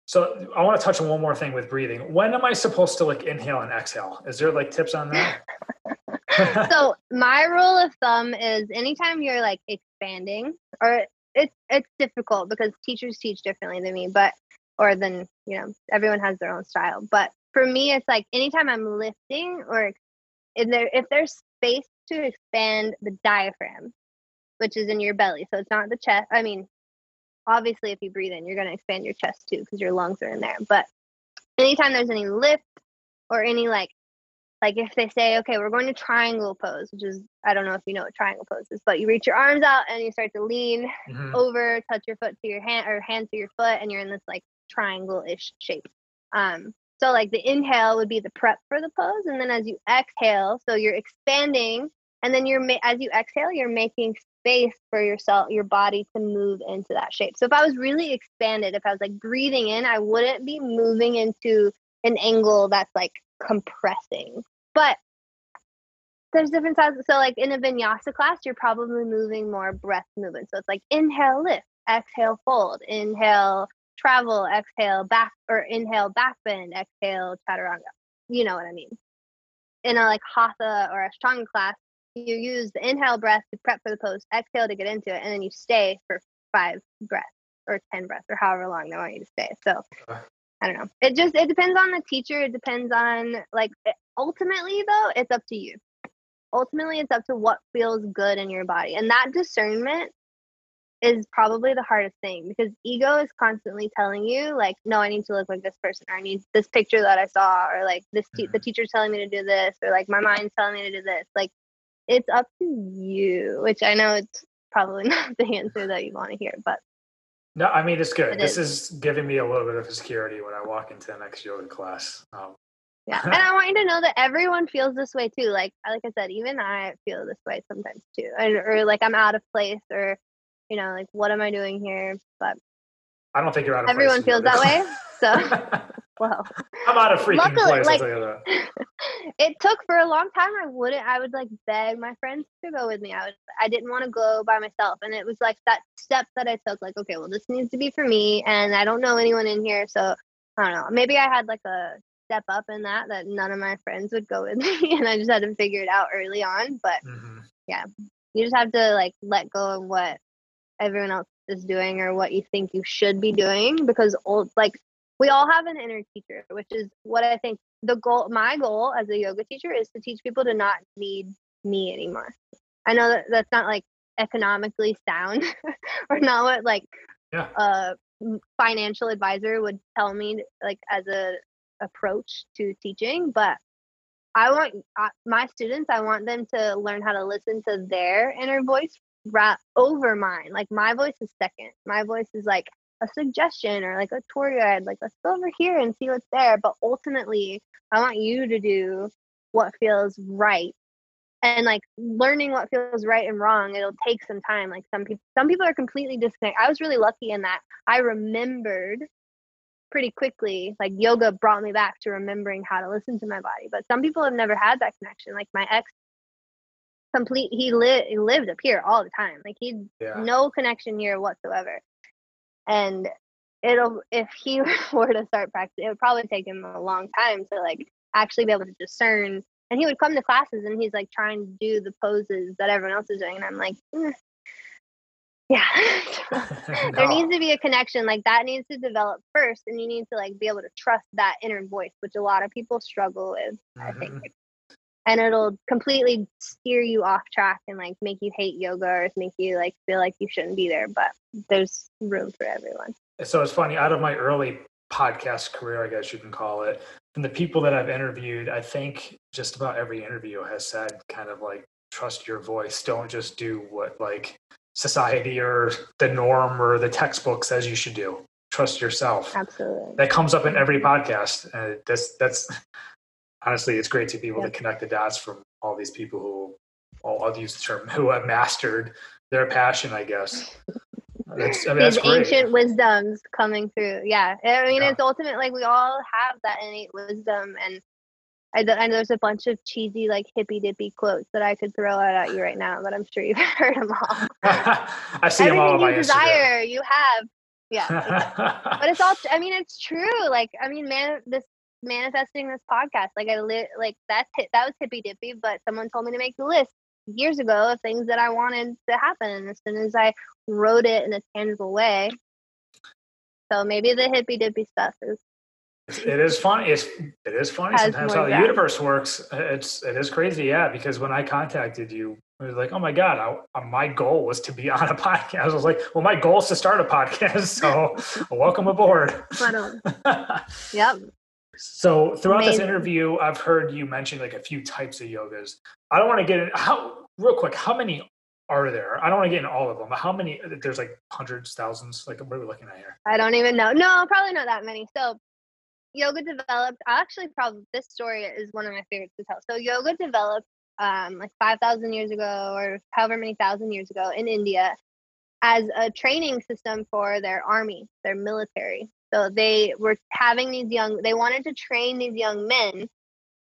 so I want to touch on one more thing with breathing. When am I supposed to like inhale and exhale? Is there like tips on that? so my rule of thumb is anytime you're like expanding or it's it's difficult because teachers teach differently than me but or than you know everyone has their own style but for me it's like anytime i'm lifting or if there if there's space to expand the diaphragm, which is in your belly. So it's not the chest. I mean, obviously, if you breathe in, you're going to expand your chest too because your lungs are in there. But anytime there's any lift or any like, like if they say, okay, we're going to triangle pose, which is, I don't know if you know what triangle pose is, but you reach your arms out and you start to lean mm-hmm. over, touch your foot to your hand or hand to your foot, and you're in this like triangle ish shape. Um, so like the inhale would be the prep for the pose, and then as you exhale, so you're expanding, and then you're ma- as you exhale, you're making space for yourself, your body to move into that shape. So if I was really expanded, if I was like breathing in, I wouldn't be moving into an angle that's like compressing. But there's different sizes. So like in a vinyasa class, you're probably moving more breath movement. So it's like inhale, lift, exhale, fold, inhale, travel, exhale, back or inhale, back bend, exhale, chaturanga. You know what I mean. In a like hatha or ashtanga class, you use the inhale breath to prep for the pose, exhale to get into it, and then you stay for five breaths or 10 breaths or however long they want you to stay. So uh, I don't know. It just, it depends on the teacher. It depends on like, ultimately though, it's up to you. Ultimately, it's up to what feels good in your body. And that discernment is probably the hardest thing because ego is constantly telling you like no i need to look like this person or i need this picture that i saw or like this te- the mm-hmm. teacher's telling me to do this or like my mind's telling me to do this like it's up to you which i know it's probably not the answer that you want to hear but no i mean it's good it this is. is. giving me a little bit of security when i walk into the next yoga class um, yeah and i want you to know that everyone feels this way too like like i said even i feel this way sometimes too and or like i'm out of place or you know, like what am I doing here? But I don't think you're out of Everyone feels that way. So well I'm out of freaking luckily, place, like, it took for a long time I wouldn't I would like beg my friends to go with me. I was I didn't want to go by myself. And it was like that step that I took, like, okay, well this needs to be for me and I don't know anyone in here, so I don't know. Maybe I had like a step up in that that none of my friends would go with me and I just had to figure it out early on. But mm-hmm. yeah. You just have to like let go of what everyone else is doing or what you think you should be doing because old like we all have an inner teacher which is what i think the goal my goal as a yoga teacher is to teach people to not need me anymore i know that that's not like economically sound or not what like yeah. a financial advisor would tell me like as a approach to teaching but i want uh, my students i want them to learn how to listen to their inner voice ra- over mine. Like my voice is second. My voice is like a suggestion or like a tour guide. Like let's go over here and see what's there. But ultimately, I want you to do what feels right. And like learning what feels right and wrong, it'll take some time. Like some people, some people are completely disconnected. I was really lucky in that I remembered pretty quickly. Like yoga brought me back to remembering how to listen to my body. But some people have never had that connection. Like my ex complete he lived he lived up here all the time like he yeah. no connection here whatsoever and it'll if he were to start practicing it would probably take him a long time to like actually be able to discern and he would come to classes and he's like trying to do the poses that everyone else is doing and i'm like mm. yeah no. there needs to be a connection like that needs to develop first and you need to like be able to trust that inner voice which a lot of people struggle with mm-hmm. i think mm-hmm and it'll completely steer you off track and like make you hate yoga or make you like feel like you shouldn't be there but there's room for everyone. So it's funny out of my early podcast career i guess you can call it and the people that i've interviewed i think just about every interview has said kind of like trust your voice. Don't just do what like society or the norm or the textbook says you should do. Trust yourself. Absolutely. That comes up in every podcast and that's that's honestly, it's great to be able yeah. to connect the dots from all these people who, well, I'll use the term, who have mastered their passion, I guess. That's, I mean, These ancient wisdoms coming through. Yeah. I mean, yeah. it's ultimate, like, we all have that innate wisdom. And I, I know there's a bunch of cheesy, like, hippy dippy quotes that I could throw out at you right now, but I'm sure you've heard them all. I see them all on my you desire, Instagram. you have. Yeah. but it's all, I mean, it's true. Like, I mean, man, this manifesting this podcast. Like I li- like that's that was hippy dippy, but someone told me to make the list years ago of things that I wanted to happen, and as soon as I wrote it in a tangible way, so maybe the hippy dippy stuff is it is funny. It's it is funny sometimes how the universe works. It's it is crazy, yeah. Because when I contacted you, it was like, oh my god, I, uh, my goal was to be on a podcast. I was like, well, my goal is to start a podcast, so welcome aboard. yep. So throughout Amazing. this interview, I've heard you mention like a few types of yogas. I don't want to get in how real quick. How many are there? I don't want to get in all of them, but how many? There's like hundreds, thousands. Like what are we looking at here? I don't even know. No, probably not that many. So yoga developed. Actually, probably this story is one of my favorites to tell. So yoga developed um, like five thousand years ago, or however many thousand years ago in India, as a training system for their army, their military. So they were having these young, they wanted to train these young men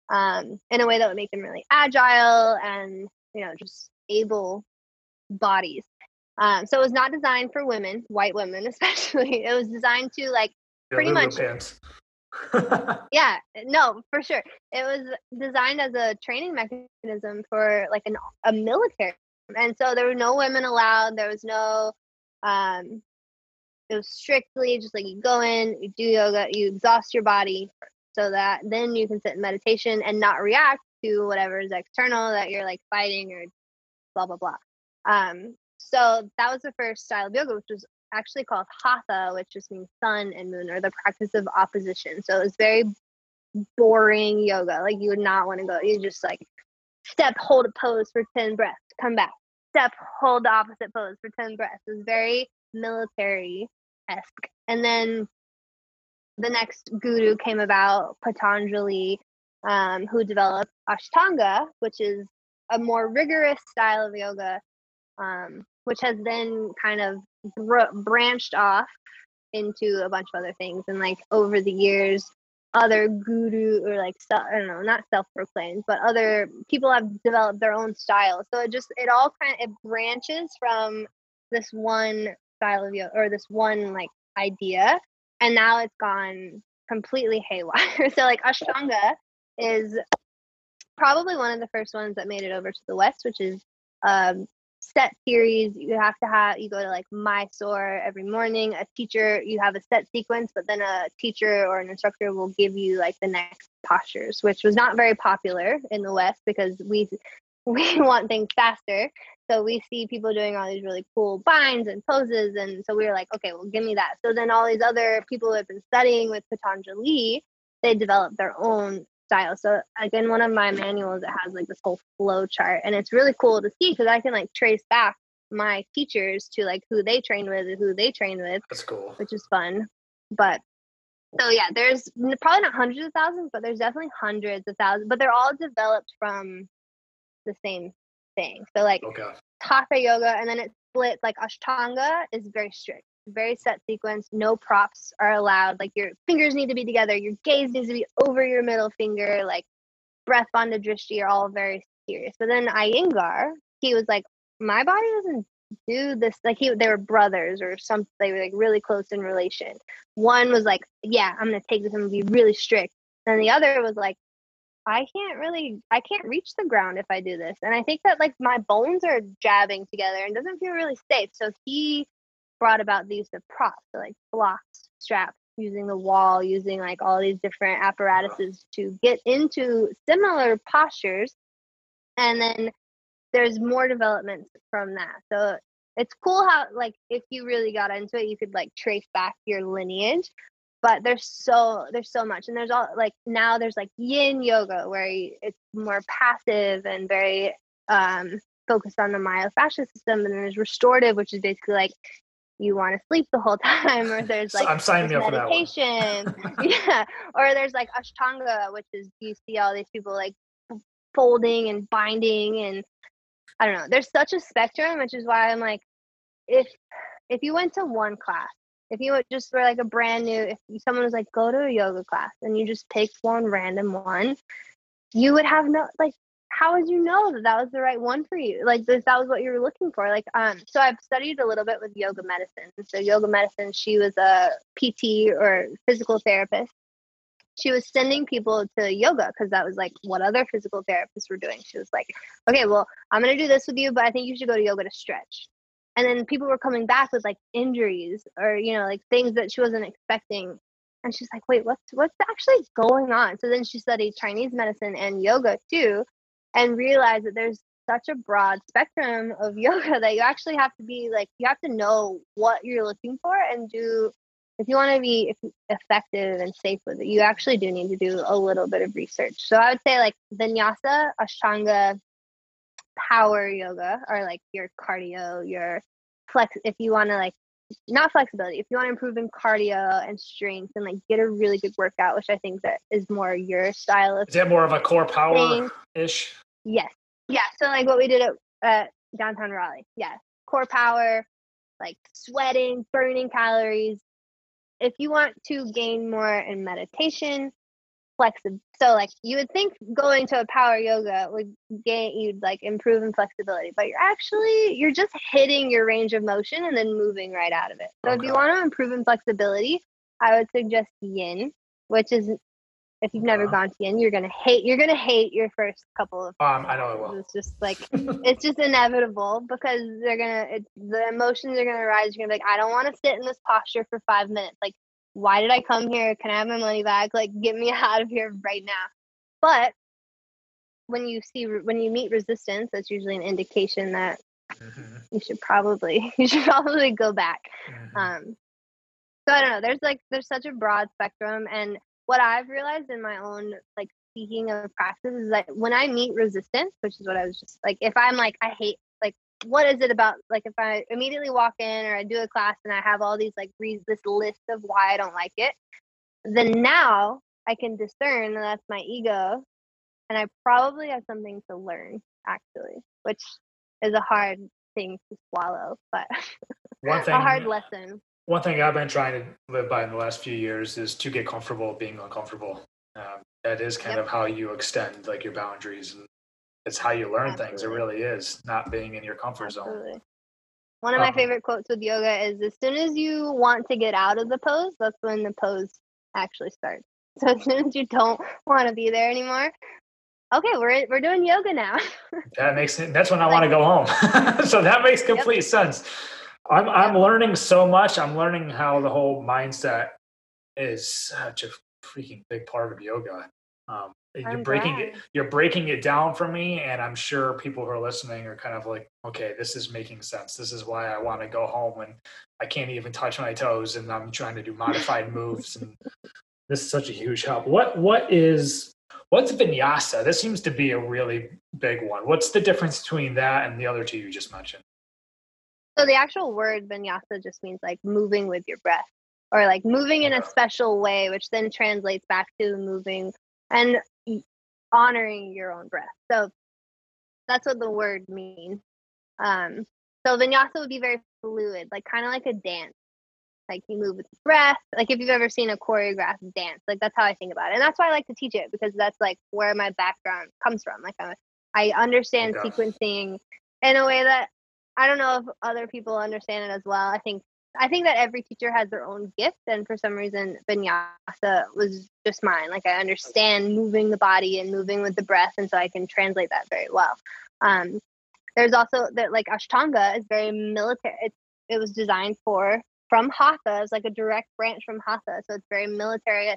um, in a way that would make them really agile and, you know, just able bodies. Um, so it was not designed for women, white women especially. It was designed to like yeah, pretty much. yeah, no, for sure. It was designed as a training mechanism for like an a military, and so there were no women allowed. There was no um, it was strictly just like you go in, you do yoga, you exhaust your body so that then you can sit in meditation and not react to whatever is external that you're like fighting or blah blah blah. Um, so that was the first style of yoga, which was actually called hatha, which just means sun and moon or the practice of opposition. So it was very boring yoga. Like you would not want to go. You just like step, hold a pose for 10 breaths, come back. Step, hold the opposite pose for 10 breaths. It was very military esque. And then the next guru came about, Patanjali, um, who developed Ashtanga, which is a more rigorous style of yoga, um, which has then kind of br- branched off into a bunch of other things. And like over the years, other guru or like I don't know, not self-proclaimed, but other people have developed their own style. So it just it all kind of it branches from this one style of yoga or this one like idea and now it's gone completely haywire. So like ashtanga is probably one of the first ones that made it over to the west which is um set series. You have to have you go to like mysore every morning. A teacher you have a set sequence but then a teacher or an instructor will give you like the next postures which was not very popular in the west because we we want things faster so we see people doing all these really cool binds and poses. And so we were like, okay, well, give me that. So then all these other people who have been studying with Patanjali, they developed their own style. So again, one of my manuals, it has like this whole flow chart. And it's really cool to see because I can like trace back my teachers to like who they trained with and who they trained with. That's cool. Which is fun. But so yeah, there's probably not hundreds of thousands, but there's definitely hundreds of thousands. But they're all developed from the same thing. So like okay. Hatha yoga, and then it splits like Ashtanga is very strict, very set sequence. No props are allowed. Like your fingers need to be together. Your gaze needs to be over your middle finger. Like breath bandha drishti are all very serious. But then Iyengar, he was like, my body doesn't do this. Like he, they were brothers or something. They were like really close in relation. One was like, yeah, I'm gonna take this. I'm gonna be really strict. And the other was like, I can't really I can't reach the ground if I do this. And I think that like my bones are jabbing together and doesn't feel really safe. So he brought about the use of props, so like blocks, straps, using the wall, using like all these different uh-huh. apparatuses to get into similar postures. And then there's more developments from that. So it's cool how like if you really got into it, you could like trace back your lineage but there's so there's so much and there's all like now there's like yin yoga where it's more passive and very um focused on the myofascial system and then there's restorative which is basically like you want to sleep the whole time or there's like I'm signing up meditation for that yeah or there's like ashtanga which is you see all these people like folding and binding and I don't know there's such a spectrum which is why I'm like if if you went to one class if you just were like a brand new if someone was like go to a yoga class and you just picked one random one you would have no like how would you know that that was the right one for you? Like this that was what you were looking for. Like um so i've studied a little bit with yoga medicine. So yoga medicine she was a pt or physical therapist. She was sending people to yoga because that was like what other physical therapists were doing. She was like okay well i'm going to do this with you but i think you should go to yoga to stretch and then people were coming back with like injuries or you know like things that she wasn't expecting and she's like, wait, what's what's actually going on? So then she studied Chinese medicine and yoga too, and realized that there's such a broad spectrum of yoga that you actually have to be like you have to know what you're looking for and do if you want to be effective and safe with it you actually do need to do a little bit of research so i would say like vinyasa ashtanga power yoga or like your cardio your flex if you want to like not flexibility if you want to improve in cardio and strength and like get a really good workout which i think that is more your style of is that more of a CorePower ish yes. Yeah so like what we did at, at downtown raleigh. Yeah CorePower like sweating burning calories. If you want to gain more in meditation flexible so like you would think going to a power yoga would gain you'd like improve in flexibility but you're actually you're just hitting your range of motion and then moving right out of it. So okay. if you want to improve in flexibility i would suggest yin which is if you've never uh-huh. gone to yin you're gonna hate you're gonna hate your first couple of um i know it will. it's just like it's just inevitable because they're gonna it, the emotions are gonna rise. You're gonna be like i don't want to sit in this posture for five minutes. Like why did I come here? Can I have my money back? Like, get me out of here right now. But when you see when you meet resistance, that's usually an indication that mm-hmm. you should probably you should probably go back. Mm-hmm. Um, so I don't know. There's like there's such a broad spectrum, and what I've realized in my own like speaking of practice is that when I meet resistance, which is what I was just like, if I'm like I hate what is it about like if i immediately walk in or i do a class and i have all these like reads this list of why i don't like it then now i can discern that that's my ego and i probably have something to learn actually which is a hard thing to swallow but one thing a hard lesson one thing i've been trying to live by in the last few years is to get comfortable being uncomfortable um, that is kind yep. of how you extend like your boundaries and it's how you learn Absolutely. things. It really is not being in your comfort Absolutely. zone. One of my um, favorite quotes with yoga is as soon as you want to get out of the pose, that's when the pose actually starts. So as soon as you don't want to be there anymore, okay, we're we're doing yoga now. that makes sense. That's when I want to go home. so that makes complete yep. sense. I'm I'm learning so much. I'm learning how the whole mindset is such a freaking big part of yoga. Um, you're I'm breaking glad. it you're breaking it down for me and i'm sure people who are listening are kind of like okay this is making sense. This is why i want to go home and i can't even touch my toes and i'm trying to do modified moves and this is such a huge help. What what is what's vinyasa? This seems to be a really big one. What's the difference between that and the other two you just mentioned? So the actual word vinyasa just means like moving with your breath or like moving in a special way which then translates back to moving. And honoring your own breath. So that's what the word means. Um, so vinyasa would be very fluid, like kind of like a dance. Like you move with breath. Like if you've ever seen a choreographed dance, like that's how I think about it. And that's why I like to teach it because that's like where my background comes from. Like I'm, I understand sequencing in a way that I don't know if other people understand it as well. I think I think that every teacher has their own gift, and for some reason, vinyasa was just mine. Like I understand moving the body and moving with the breath, and so I can translate that very well. Um, there's also that like Ashtanga is very military. It it was designed for from Hatha. It's like a direct branch from Hatha, so it's very military.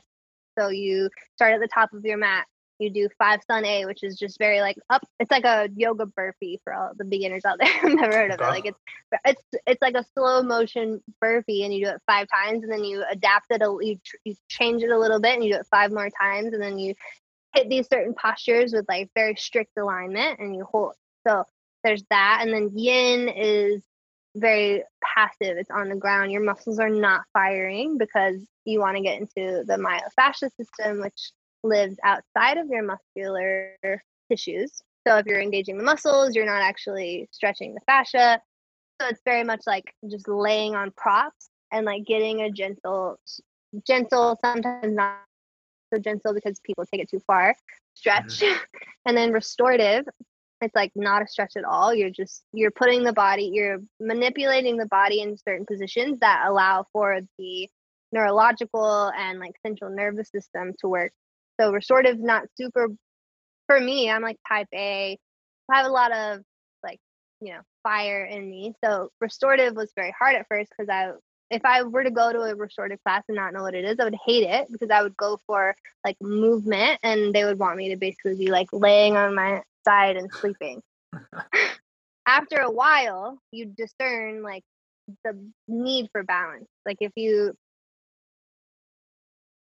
So you start at the top of your mat, you do five sun A, which is just very like up. It's like a yoga burpee for all the beginners out there. I've never heard of it. Like it's it's it's like a slow motion burpee, and you do it five times, and then you adapt it. A, you, you change it a little bit, and you do it five more times, and then you hit these certain postures with like very strict alignment, and you hold. So there's that, and then Yin is very passive. It's on the ground. Your muscles are not firing because you want to get into the myofascial system, which lives outside of your muscular tissues. So if you're engaging the muscles, you're not actually stretching the fascia. So it's very much like just laying on props and like getting a gentle, gentle, sometimes not so gentle because people take it too far, stretch. Mm-hmm. and then restorative, it's like not a stretch at all. You're just, you're putting the body, you're manipulating the body in certain positions that allow for the neurological and like central nervous system to work so restorative not super for me, I'm like type A. I have a lot of like, you know, fire in me. So restorative was very hard at first because I if I were to go to a restorative class and not know what it is, I would hate it because I would go for like movement and they would want me to basically be like laying on my side and sleeping. After a while, you discern like the need for balance. Like if you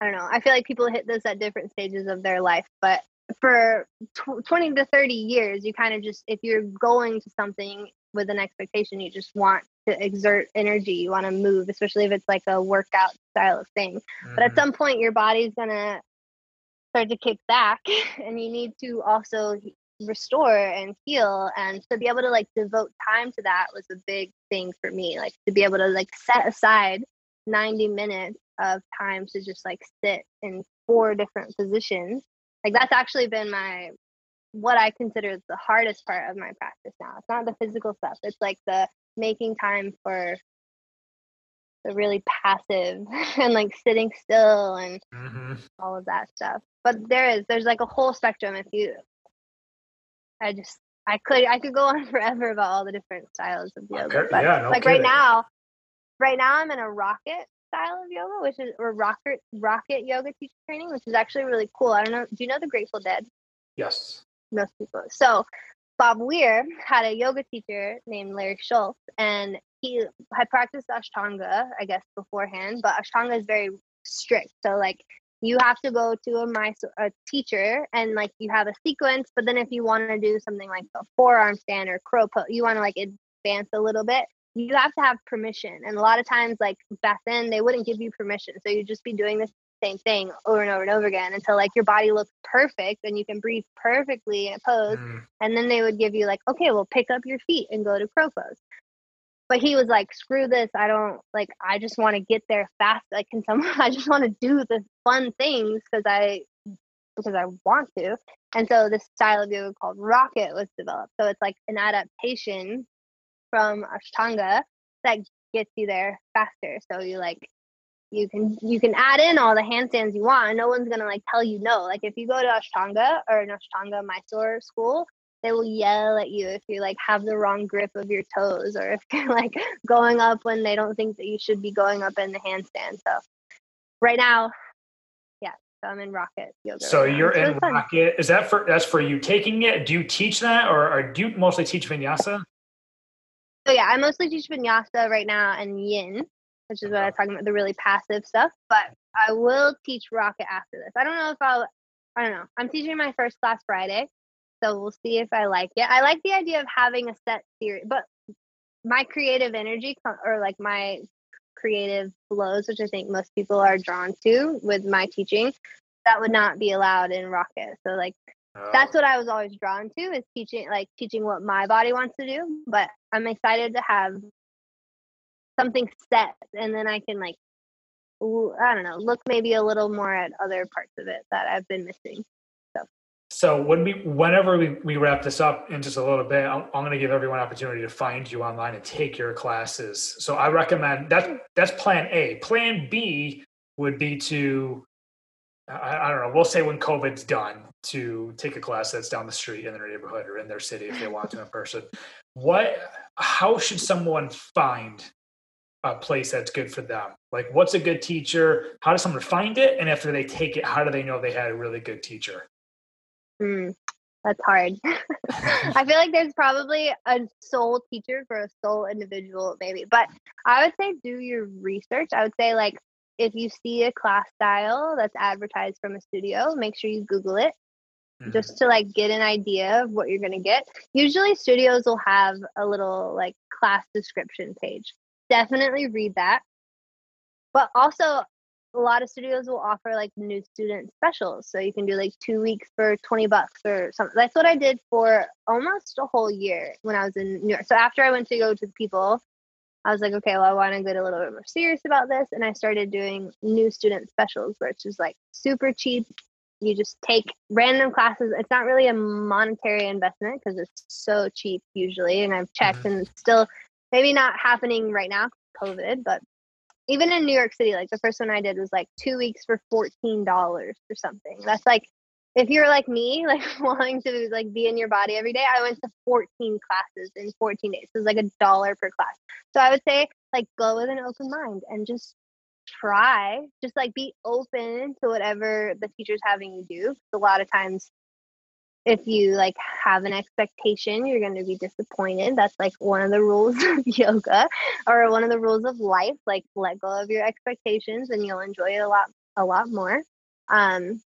I don't know. I feel like people hit this at different stages of their life, but for tw- 20 to 30 years, you kind of just, if you're going to something with an expectation, you just want to exert energy. You want to move, especially if it's like a workout style of thing. Mm-hmm. But at mm-hmm. some point, your body's going to start to kick back, and you need to also restore and heal. And to be able to like devote time to that was a big thing for me. Like to be able to like set aside 90 minutes of time to just like sit in four different positions. Like that's actually been my what I consider the hardest part of my practice now. It's not the physical stuff. It's like the making time for the really passive and like sitting still and mm-hmm. all of that stuff. But there is there's like a whole spectrum if you I just I could I could go on forever about all the different styles of yoga. Okay. But yeah, no like kidding. right now right now I'm in a rocket style of yoga, which is or rocket rocket yoga teacher training, which is actually really cool. I don't know. Do you know the Grateful Dead? Yes. Most people. So Bob Weir had a yoga teacher named Larry Schultz, and he had practiced Ashtanga, I guess, beforehand. But Ashtanga is very strict. So like you have to go to a my a teacher and like you have a sequence. But then if you want to do something like a forearm stand or crow pose, you want to like advance a little bit you have to have permission. And a lot of times, like back then, they wouldn't give you permission. So you'd just be doing the same thing over and over and over again until like your body looks perfect and you can breathe perfectly in a pose. Mm. And then they would give you like, okay, well, pick up your feet and go to crow pose. But he was like, screw this. I don't like, I just want to get there fast. Like, can someone, I just want to do the fun things because I, because I want to. And so this style of yoga called rocket was developed. So it's like an adaptation from Ashtanga that gets you there faster. So you like you can you can add in all the handstands you want no one's gonna like tell you no. Like if you go to Ashtanga or an Ashtanga Mysore school, they will yell at you if you like have the wrong grip of your toes or if you're like going up when they don't think that you should be going up in the handstand. So right now, yeah, so I'm in rocket yoga. So right you're in rocket. Is that for that's for you taking it? Do you teach that or, or do you mostly teach vinyasa? So yeah, I mostly teach vinyasa right now and yin, which is what I'm talking about, the really passive stuff. But I will teach rocket after this. I don't know if I'll. I don't know. I'm teaching my first class Friday, so we'll see if I like it. I like the idea of having a set series, but my creative energy or like my creative flows, which I think most people are drawn to with my teaching, that would not be allowed in rocket. So like that's oh. what I was always drawn to is teaching like teaching what my body wants to do. But I'm excited to have something set and then I can like I don't know, look maybe a little more at other parts of it that I've been missing. So so when we whenever we, we wrap this up in just a little bit, I'm, I'm going to give everyone opportunity to find you online and take your classes. So I recommend that that's plan A. Plan B would be to I, I, don't know. We'll say when COVID's done to take a class that's down the street in their neighborhood or in their city if they want to in person. What? How should someone find a place that's good for them? Like, what's a good teacher? How does someone find it? And after they take it, how do they know they had a really good teacher? Mm, that's hard. I feel like there's probably a soul teacher for a soul individual, maybe. But I would say do your research. I would say like if you see a class style that's advertised from a studio, make sure you Google it mm-hmm. just to like get an idea of what you're going to get. Usually studios will have a little like class description page. Definitely read that. But also a lot of studios will offer like new student specials. So you can do like two weeks for 20 bucks or something. That's what I did for almost a whole year when I was in New York. So after I went to go to the people, I was like, okay, well, I want to get a little bit more serious about this. And I started doing new student specials, which is like super cheap. You just take random classes. It's not really a monetary investment because it's so cheap usually. And I've checked mm-hmm. and it's still maybe not happening right now, COVID, but even in New York City, like the first one I did was like two weeks for $14 or something. That's like if you're like me, like wanting to like be in your body every day, I went to 14 classes in 14 days. So it was like a dollar per class. So I would say like go with an open mind and just try just like be open to whatever the teacher's having you do a lot of times if you like have an expectation you're going to be disappointed that's like one of the rules of yoga or one of the rules of life like let go of your expectations and you'll enjoy it a lot a lot more um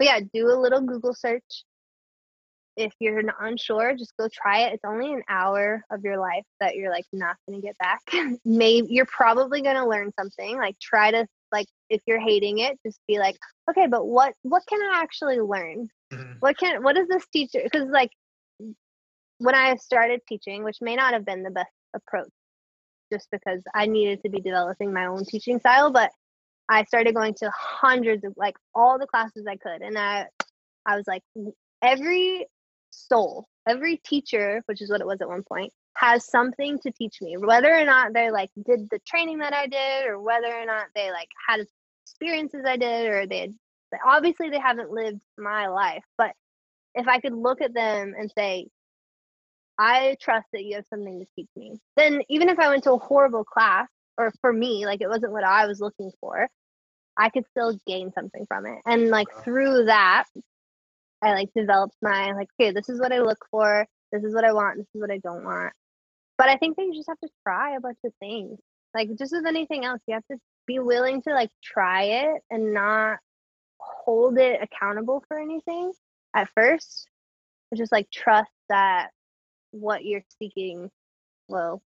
but yeah do a little google search. If you're not unsure just go try it. It's only an hour of your life that you're like not going to get back. Maybe you're probably going to learn something. Like try to like if you're hating it just be like okay but what what can i actually learn? Mm-hmm. what can what is this teacher because like when i started teaching which may not have been the best approach just because i needed to be developing my own teaching style but i started going to hundreds of like all the classes i could and i i was like every soul every teacher which is what it was at one point has something to teach me whether or not they like did the training that i did or whether or not they like had experiences i did or they had obviously they haven't lived my life but if i could look at them and say i trust that you have something to teach me then even if i went to a horrible class or for me like it wasn't what i was looking for i could still gain something from it and like through that i like developed my like okay this is what i look for this is what i want this is what i don't want but i think that you just have to try a bunch of things like just as anything else you have to be willing to like try it and not hold it accountable for anything at first. Just like trust that what you're seeking will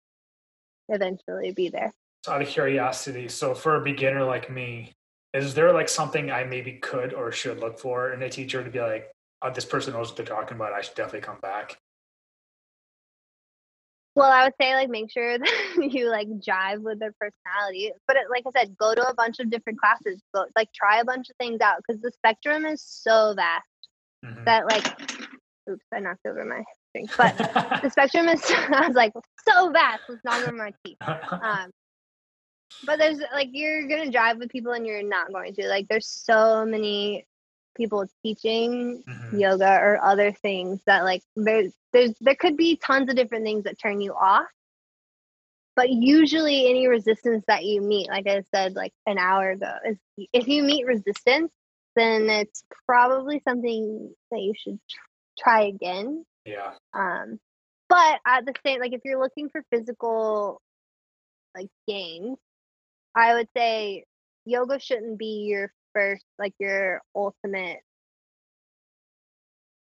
eventually be there. Out of curiosity, so for a beginner like me, is there like something I maybe could or should look for in a teacher to be like, oh, this person knows what they're talking about. I should definitely come back. Well, I would say like make sure that you like jive with their personality. But it, like I said, go to a bunch of different classes. Go like try a bunch of things out because the spectrum is so vast mm-hmm. that like, oops, I knocked over my drink. But the spectrum is I was like so vast. Let's knock over my teeth. Um, but there's like you're gonna drive with people and you're not going to like. There's so many people teaching mm-hmm. yoga or other things that like there's there's there could be tons of different things that turn you off but usually any resistance that you meet like i said like an hour ago is if you meet resistance then it's probably something that you should try again yeah um but at the same like if you're looking for physical like gains i would say yoga shouldn't be your first like your ultimate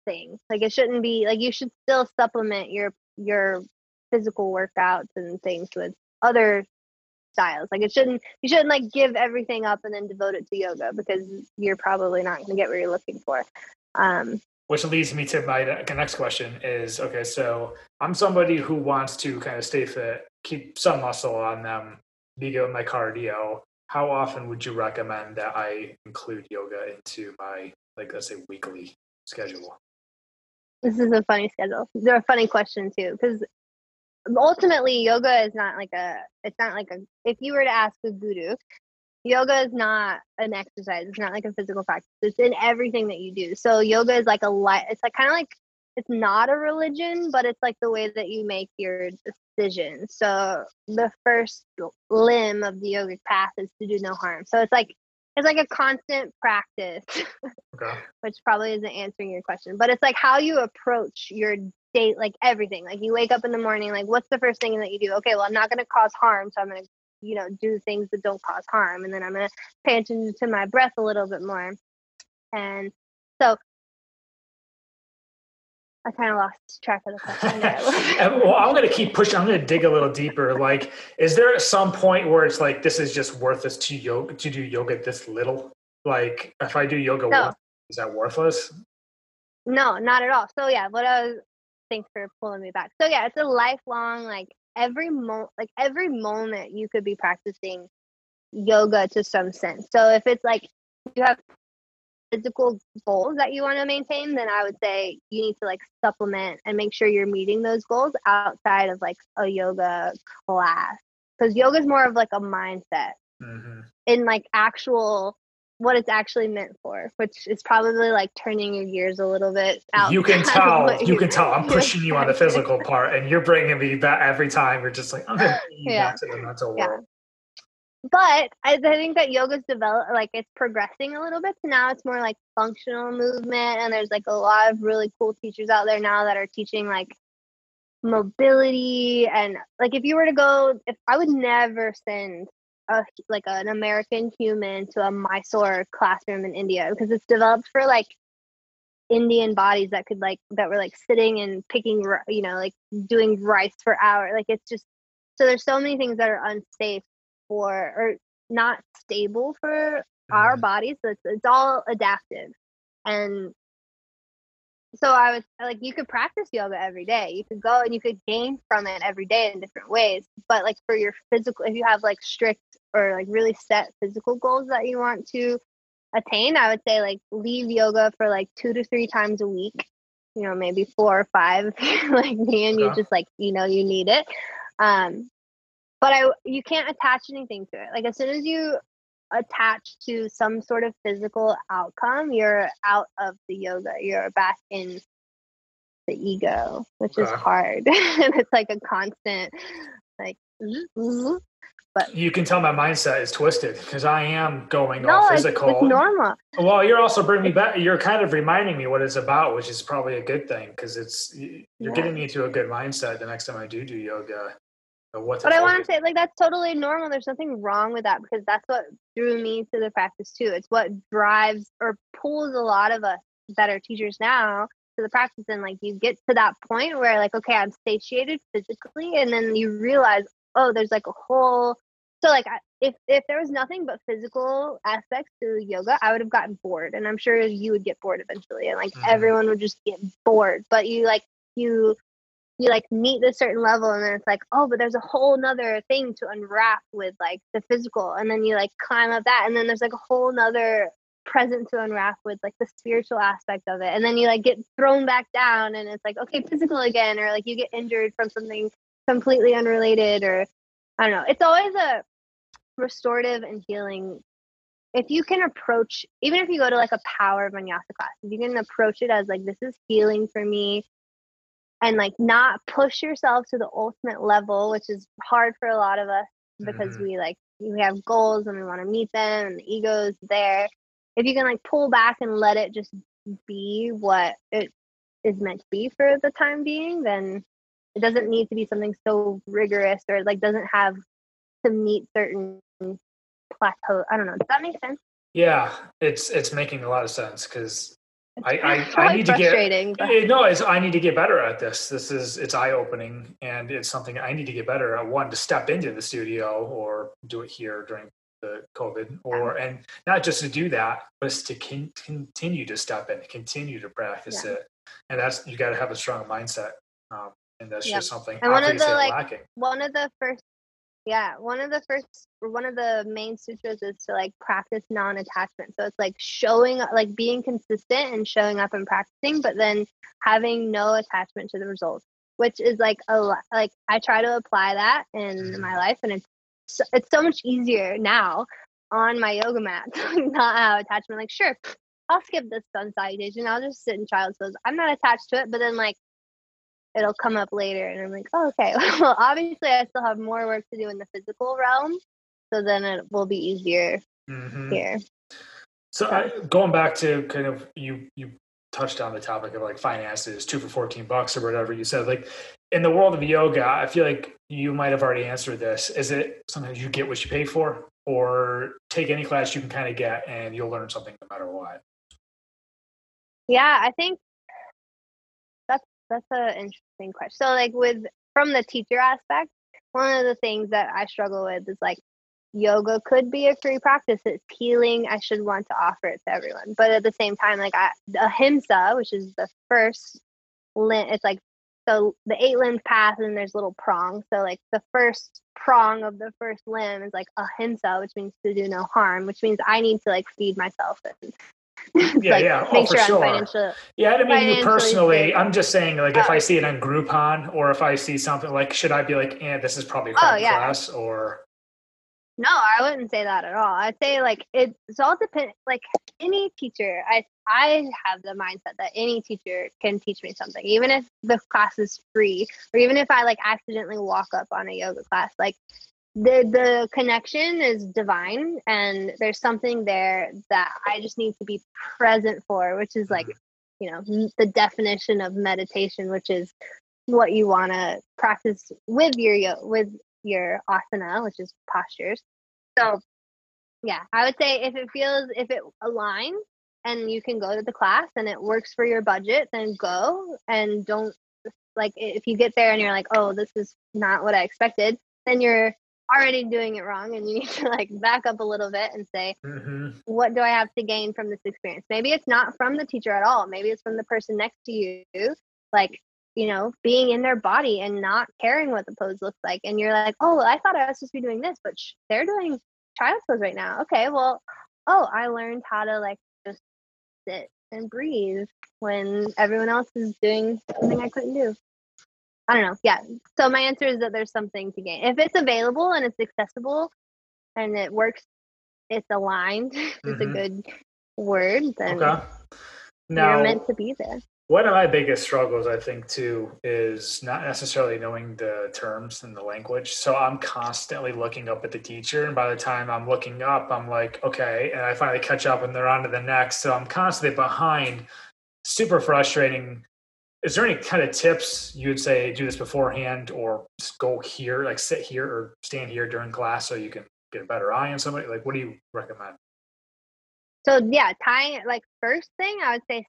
thing. Like it shouldn't be like you should still supplement your your physical workouts and things with other styles. Like it shouldn't you shouldn't like give everything up and then devote it to yoga because you're probably not going to get what you're looking for. Um, which leads me to my next question is okay so i'm somebody who wants to kind of stay fit keep some muscle on them good my cardio how often would you recommend that I include yoga into my like let's say weekly schedule? This is a funny schedule. They're a funny question too because ultimately yoga is not like a it's not like a if you were to ask a guru yoga is not an exercise it's not like a physical practice it's in everything that you do so yoga is like a light it's like kind of like it's not a religion but it's like the way that you make your decision. So the first limb of the yogic path is to do no harm. So it's like it's like a constant practice, okay. which probably isn't answering your question, but it's like how you approach your date, like everything. Like you wake up in the morning, like what's the first thing that you do? Okay, well I'm not going to cause harm, so I'm going to you know do things that don't cause harm, and then I'm going to pay attention to my breath a little bit more. And so I kind of lost track of the question. Uh, well, I'm going to keep pushing. I'm going to dig a little deeper. Like, is there some point where it's like this is just worthless to yoga to do yoga this little? Like, if I do yoga, no. is that worthless? No, not at all. So yeah, what I was. Thanks for pulling me back. So yeah, it's a lifelong like every mo like every moment you could be practicing yoga to some sense. So if it's like you have physical goals that you want to maintain, then I would say you need to like supplement and make sure you're meeting those goals outside of like a yoga class. Because yoga is more of like a mindset. Mm-hmm. In like actual what it's actually meant for, which is probably like turning your gears a little bit out. You can tell. You can tell. I'm pushing you on the physical part, and you're bringing me back every time. You're just like, I'm to yeah. back to the mental yeah. world. But I, think that yoga's developed, like it's progressing a little bit. So now it's more like functional movement, and there's like a lot of really cool teachers out there now that are teaching like mobility and like if you were to go, if I would never send a like an American human to a Mysore classroom in India because it's developed for like Indian bodies that could like that were like sitting and picking you know like doing rice for hours like it's just so there's so many things that are unsafe for or not stable for mm-hmm. our bodies so it's, it's all adaptive and so I was like, you could practice yoga every day. You could go and you could gain from it every day in different ways. But like for your physical, if you have like strict or like really set physical goals that you want to attain, I would say like leave yoga for like two to three times a week. You know, maybe four or five like me and you just like you know you need it. Um, but I you can't attach anything to it. Like as soon as you attach to some sort of physical outcome, you're out of the yoga. You're back in the ego, which is hard. and it's like a constant, like, but you can tell my mindset is twisted because I am going no, all physical. It's, it's normal. Well, you're also bringing me back. You're kind of reminding me what it's about, which is probably a good thing because it's you're yeah. getting me into a good mindset the next time I do do yoga but I want to say, like, that's totally normal. There's nothing wrong with that because that's what drew me to the practice too. It's what drives or pulls a lot of us that are teachers now to the practice. And like, you get to that point where, like, okay, I'm satiated physically, and then you realize, oh, there's like a whole. So like, if if there was nothing but physical aspects to yoga, I would have gotten bored, and I'm sure you would get bored eventually, and like mm-hmm. everyone would just get bored. But you like you you like meet the certain level and then it's like oh but there's a whole nother thing to unwrap with like the physical and then you like climb up that and then there's like a whole nother present to unwrap with like the spiritual aspect of it and then you like get thrown back down and it's like okay physical again or like you get injured from something completely unrelated or i don't know. It's always a restorative and healing. If you can approach even if you go to like a power vinyasa class if you can approach it as like this is healing for me and like not push yourself to the ultimate level, which is hard for a lot of us because mm-hmm. we like we have goals and we want to meet them and the ego's there. If you can like pull back and let it just be what it is meant to be for the time being, then it doesn't need to be something so rigorous or like doesn't have to meet certain plateau. I don't know. Does that make sense? Yeah, it's it's making a lot of sense because I, I, I, need to get but... Eh, no it's, i need to get better at this this is it's eye-opening and it's something i need to get better at one to step into the studio or do it here during the covid or yeah. and not just to do that but to con- continue to step in continue to practice yeah. it and that's you got to have a strong mindset um, and that's yep. just something and one of the like lacking. one of the first yeah, one of the first, one of the main sutras is to like practice non-attachment. So it's like showing, like being consistent and showing up and practicing, but then having no attachment to the results, which is like a lot. like I try to apply that in my mm. life, and it's so, it's so much easier now on my yoga mat not have attachment. Like, sure, I'll skip this sun salutation. I'll just sit in child's pose. I'm not attached to it, but then like it'll come up later. And i'm like oh, okay. Well obviously i still have more work to do in the physical realm so then it will be easier mm-hmm. here. So I, going back to kind of you you touched on the topic of like finances two for 14 bucks or whatever you said like in the world of yoga i feel like you might have already answered this. Is it sometimes you get what you pay for or take any class you can kind of get and you'll learn something no matter what? Yeah i think that's an interesting question. So, like with from the teacher aspect, one of the things that I struggle with is like yoga could be a free practice. It's healing. I should want to offer it to everyone, but at the same time, like I, ahimsa, which is the first limb, it's like so the eight limbs path and there's little prongs. So like the first prong of the first limb is like ahimsa, which means to do no harm, which means I need to like feed myself and yeah, like, yeah, oh, for sure. yeah, I didn't mean you personally. I'm just saying, like, if I oh. see it on Groupon, or if I see something like, should I be like, "Yeah, this is probably oh, yeah. class," or No, I wouldn't say that at all. I'd say like it, it's all depend. Like any teacher, I I have the mindset that any teacher can teach me something, even if the class is free, or even if I like accidentally walk up on a yoga class. Like the the connection is divine, and there's something there that I just need to be present for, which is like mm-hmm. you know the definition of meditation, which is what you want to practice with your with your asana, which is postures. So, yeah, I would say if it feels, if it aligns and you can go to the class and it works for your budget, then go and don't like if you get there and you're like, oh, this is not what I expected, then you're already doing it wrong and you need to like back up a little bit and say mm-hmm. what do i have to gain from this experience maybe it's not from the teacher at all maybe it's from the person next to you like you know, being in their body and not caring what the pose looks like. And you're like, oh, I thought I was supposed to be doing this, but sh- they're doing child's pose right now. Okay, well, oh, I learned how to like just sit and breathe when everyone else is doing something I couldn't do. I don't know. Yeah. So my answer is that there's something to gain. If it's available and it's accessible and it works, it's aligned, mm-hmm. is a good word, then okay. now, you're meant to be there one of my biggest struggles i think too is not necessarily knowing the terms and the language so i'm constantly looking up at the teacher and by the time i'm looking up i'm like okay and i finally catch up and they're on to the next so i'm constantly behind super frustrating is there any kind of tips you would say do this beforehand or go here like sit here or stand here during class so you can get a better eye on somebody? Like what do you recommend? So yeah tying like first thing i would say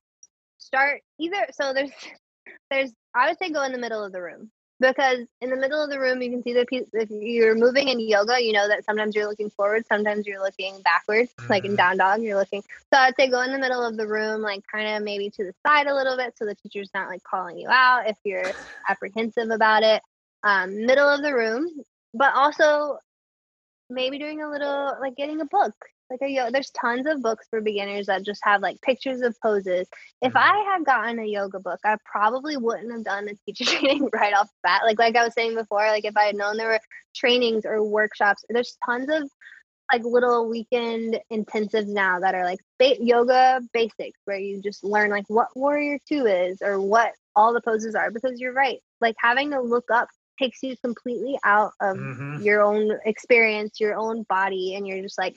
start either so there's there's I would say go in the middle of the room because in the middle of the room you can see the piece if you're moving in yoga you know that sometimes you're looking forward sometimes you're looking backwards mm-hmm. like in mm-hmm. down dog you're looking so i'd say go in the middle of the room like kind of maybe to the side a little bit so the teacher's not like calling you out if you're apprehensive about it um, middle of the room but also maybe doing a little like getting a book like a yoga there's tons of books for beginners that just have like pictures of poses if i mm-hmm. had gotten a yoga book i probably wouldn't have done a teacher training right off the bat like like i was saying before like if i had known there were trainings or workshops there's tons of like little weekend intensives now that are like ba- yoga basics where you just learn like what warrior two is or what all the poses are because you're right like having to look up takes you completely out of mm-hmm. your own experience your own body and you're just like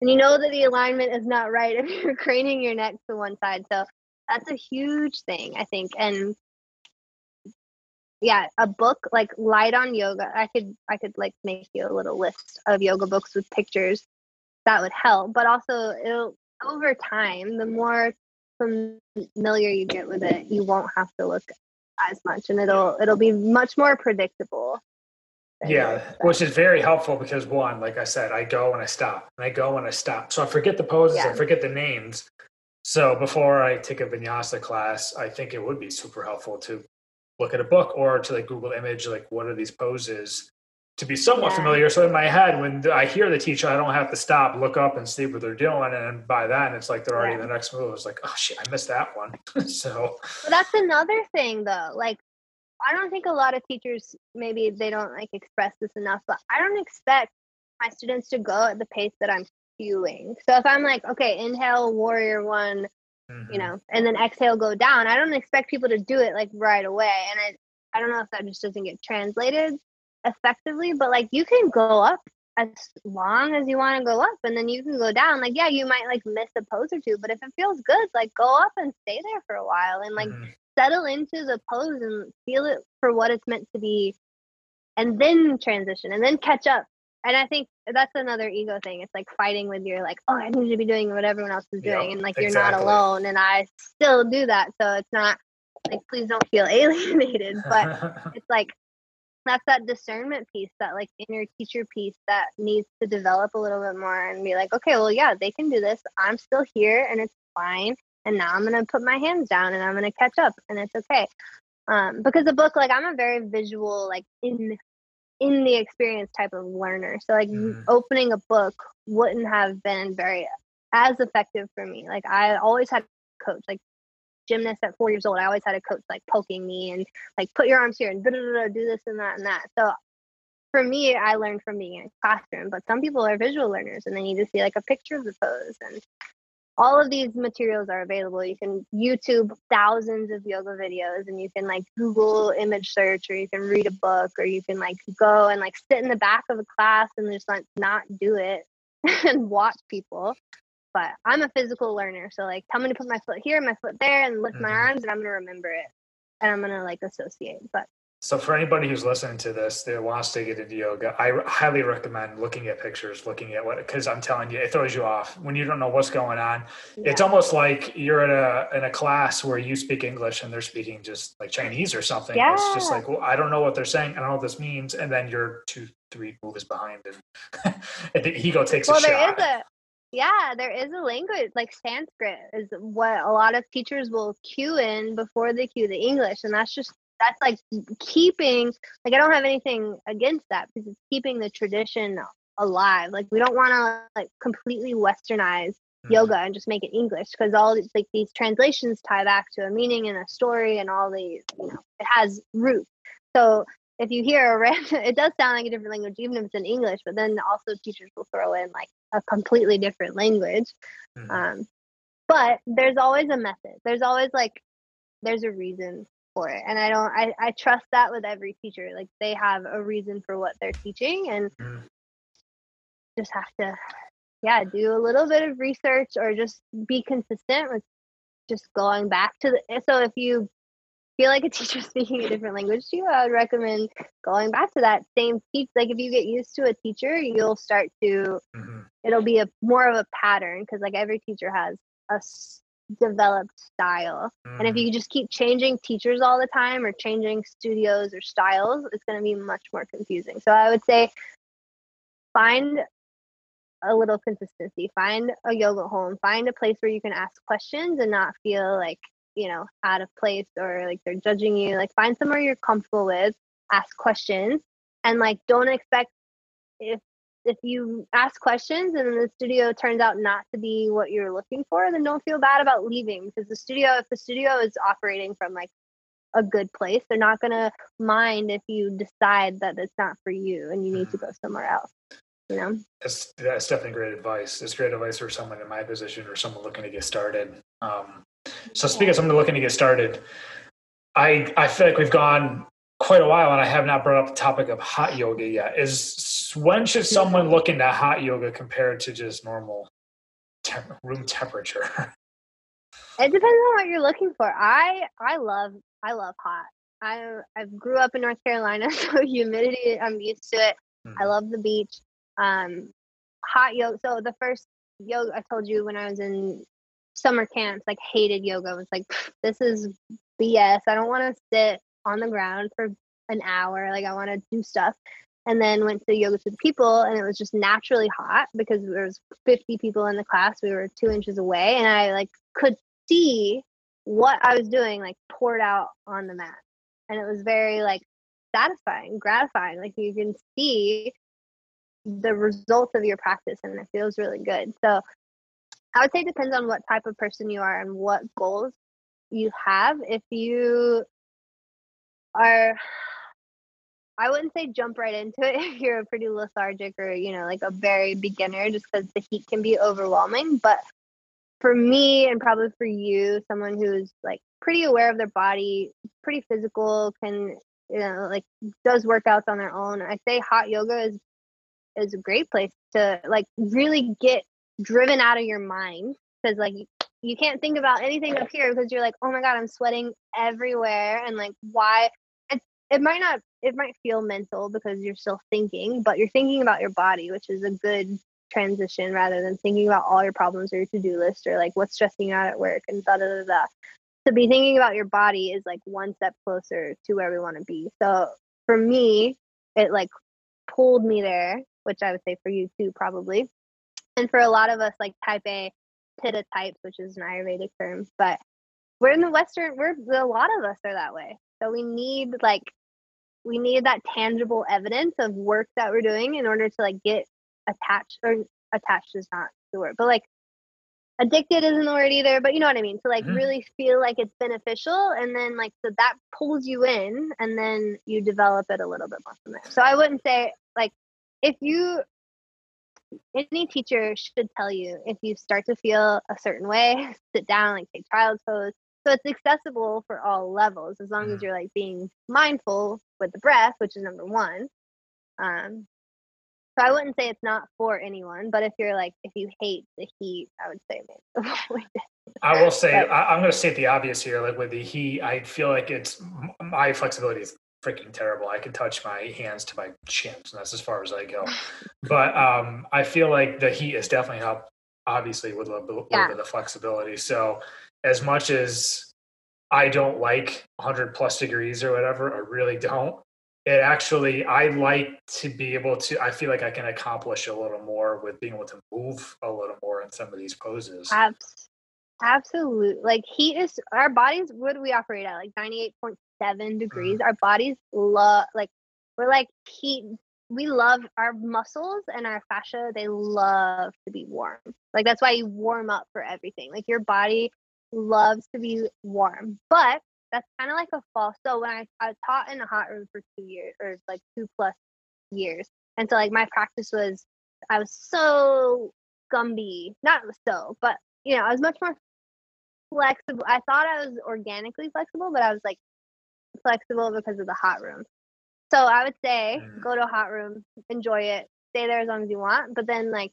and you know that the alignment is not right if you're craning your neck to one side. So that's a huge thing, I think. And yeah, a book like light on yoga. I could I could like make you a little list of yoga books with pictures. That would help. But also it'll over time, the more familiar you get with it, you won't have to look as much and it'll it'll be much more predictable yeah, which is very helpful because one, like I said, I go and I stop, and I go and I stop. So I forget the poses, yeah. I forget the names. So before I take a vinyasa class, I think it would be super helpful to look at a book or to like Google image, like what are these poses to be somewhat yeah. familiar. So in my head, when I hear the teacher, I don't have to stop, look up and see what they're doing. And by then it's like they're already yeah. the next move. It's like, oh shit, I missed that one. so that's another thing though. Like I don't think a lot of teachers maybe they don't like express this enough, but I don't expect my students to go at the pace that I'm cueing. So if I'm like, okay, inhale, warrior one, mm-hmm. you know, and then exhale, go down, I don't expect people to do it like right away. And I, I don't know if that just doesn't get translated effectively, but like you can go up as long as you want to go up and then you can go down. Like, yeah, you might like miss a pose or two, but if it feels good, like go up and stay there for a while and like mm-hmm settle into the pose and feel it for what it's meant to be and then transition and then catch up. And i think that's another ego thing. It's like fighting with your like oh i need to be doing what everyone else is doing yep, and like you're not alone and i still do that so it's not like please don't feel alienated but it's like that's that discernment piece that like inner teacher piece that needs to develop a little bit more and be like okay well yeah they can do this. I'm still here and it's fine and now I'm gonna put my hands down and I'm gonna catch up and it's okay. Um, because the book, like I'm a very visual, like in in the experience type of learner. So like mm. opening a book wouldn't have been very as effective for me. Like I always had a coach, like gymnast at four years old. I always had a coach like poking me and like put your arms here and do this and that and that. So for me, I learned from being in a classroom, but some people are visual learners and they need to see like a picture of the pose. And all of these materials are available. You can YouTube thousands of yoga videos and you can like Google image search or you can read a book or you can like go and like sit in the back of a class and just like not do it and watch people. But I'm a physical learner. So like tell me to put my foot here, my foot there and lift mm-hmm. my arms and I'm gonna remember it. And I'm gonna like associate. But so for anybody who's listening to this that wants to get into yoga, I highly recommend looking at pictures, looking at what because I'm telling you, it throws you off when you don't know what's going on. Yeah. It's almost like you're in a in a class where you speak English and they're speaking just like Chinese or something. Yeah. It's just like, well, I don't know what they're saying. I don't know what this means, and then you're two, three moves behind, and, and the ego takes well, a there shot. Is a- yeah, there is a language like Sanskrit is what a lot of teachers will cue in before they cue the English, and that's just that's like keeping like I don't have anything against that because it's keeping the tradition alive. Like we don't want to like completely westernize mm-hmm. yoga and just make it English because all these like these translations tie back to a meaning and a story and all these you know it has roots. So if you hear a random, it does sound like a different language even if it's in English. But then also teachers will throw in like a completely different language. Mm-hmm. Um, but there's always a method. There's always like there's a reason for it and i don't i, I trust that with every teacher like they have a reason for what they're teaching and mm. just have to yeah do a little bit of research or just be consistent with just going back to the so if you feel like a teacher speaking a different language to you i would recommend going back to that same teach like if you get used to a teacher you'll start to mm-hmm. it'll be a more of a pattern because like every teacher has a developed style. Mm. And if you mm. just keep changing teachers all the time or changing studios or styles, it's going to be much more confusing. So I would say find a little consistency, find a yoga home, find a place where you can ask questions and not feel like, you know, out of place or like they're judging you. Like find somewhere you're comfortable with, ask questions and like don't expect if if you ask questions and the studio turns out not to be what you're looking for, then don't feel bad about leaving because the studio, if the studio is operating from like a good place, they're not going to mind if you decide that it's not for you and you need to go somewhere else. You know? That's, that's definitely great advice. It's great advice for someone in my position or someone looking to get started. Um, so speaking yeah. of someone looking to get started, I, I feel like we've gone quite a while and I have not brought up the topic of hot yoga yet. Is when should someone look into hot yoga compared to just normal temp- room temperature? It depends on what you're looking for. I I love I love hot. I I grew up in North Carolina, so humidity I'm used to it. Mm-hmm. I love the beach. Um, hot yoga. So the first yoga I told you when I was in summer camps, like hated yoga. I was like, this is BS. I don't want to sit on the ground for an hour. Like I want to do stuff. And then went to yoga to the people and it was just naturally hot because there was 50 people in the class. We were two inches away and I like could see what I was doing like poured out on the mat. And it was very like satisfying, gratifying. Like you can see the results of your practice and it feels really good. So I would say it depends on what type of person you are and what goals you have. If you are I wouldn't say jump right into it if you're a pretty lethargic or, you know, like a very beginner just because the heat can be overwhelming. But for me and probably for you, someone who's like pretty aware of their body, pretty physical, can you know, like does workouts on their own. I say hot yoga is is a great place to like really get driven out of your mind because like you can't think about anything up here because you're like, oh my god, I'm sweating everywhere, and like why it might not it might feel mental because you're still thinking but you're thinking about your body which is a good transition rather than thinking about all your problems or your to-do list or like what's stressing you out at work and da da da da. To be thinking about your body is like one step closer to where we want to be. So for me it like pulled me there which i would say for you too probably. And for a lot of us like type a pitta types which is an ayurvedic term but we're in the western we're a lot of us are that way. So we need like we need that tangible evidence of work that we're doing in order to like get attached or attached is not the word but like addicted isn't the word either, but you know what I mean. To like Mhm. really feel like it's beneficial, and then like so that pulls you in, and then you develop it a little bit more from there. So I wouldn't say like if you any teacher should tell you if you start to feel a certain way, sit down, like take child's pose. So it's accessible for all levels as long as Mhm. you're like being mindful with the breath, which is number one. Um, so I wouldn't say it's not for anyone, but if you're like if you hate the heat, I would say maybe. I will say But- I, I'm going to state the obvious here. Like with the heat, I feel like it's my flexibility is freaking terrible. I can touch my hands to my chins, and that's as far as I go. But um, I feel like the heat has definitely helped, obviously, with a little, little bit of flexibility. So as much as I don't like 100 plus degrees or whatever, I really don't. It actually, I like to be able to. I feel like I can accomplish a little more with being able to move a little more in some of these poses. Abs- absolute. Like heat is our bodies. What do we operate at? Like ninety eight point seven degrees. Mm-hmm. Our bodies love like we're like heat. We love our muscles and our fascia. They love to be warm. Like that's why you warm up for everything. Like your body loves to be warm, but that's kind of like a false. So when I I taught in a hot room for two years or like two plus years, and so like my practice was I was so Gumby, not so, but you know, I was much more flexible. I thought I was organically flexible, but I was like flexible because of the hot room. So I would say Mm. go to a hot room, enjoy it, stay there as long as you want, but then like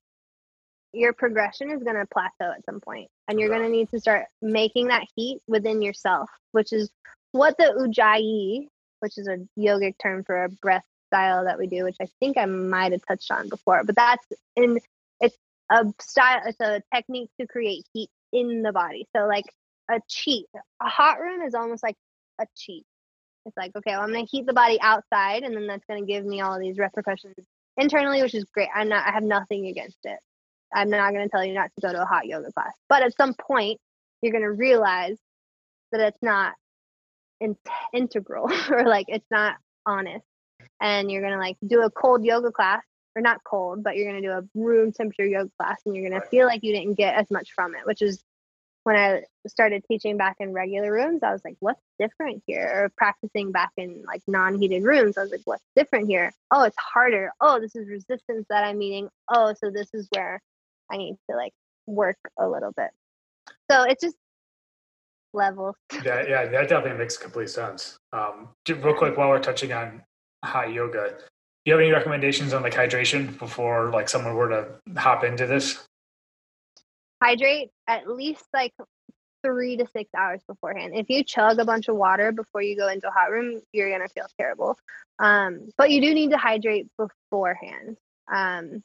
your progression is going to plateau at some point and you're going to need to start making that heat within yourself, which is what the ujjayi, which is a yogic term for a breath style that we do, which I think I might have touched on before, but that's in it's a style it's a technique to create heat in the body. So like a cheat. A hot room is almost like a cheat. It's like, okay, well, I'm gonna heat the body outside and then that's gonna give me all these repercussions internally, which is great. I'm not I have nothing against it. I'm not gonna tell you not to go to a hot yoga class. But at some point you're gonna realize that it's not in- integral or like it's not honest. And you're gonna like do a cold yoga class or not cold, but you're going to do a room temperature yoga class and you're going to feel like you didn't get as much from it, which is when I started teaching back in regular rooms, I was like, what's different here? Or practicing back in like non heated rooms, I was like, what's different here? Oh, it's harder. Oh, this is resistance that I'm meeting. Oh, so this is where I need to like work a little bit. So it's just levels. Yeah, yeah, that definitely makes complete sense. Um, real quick, while we're touching on hot yoga, do you have any recommendations on like hydration before like someone were to hop into this? Hydrate at least like three to six hours beforehand. If you chug a bunch of water before you go into a hot room, you're gonna feel terrible. Um, but you do need to hydrate beforehand. Um,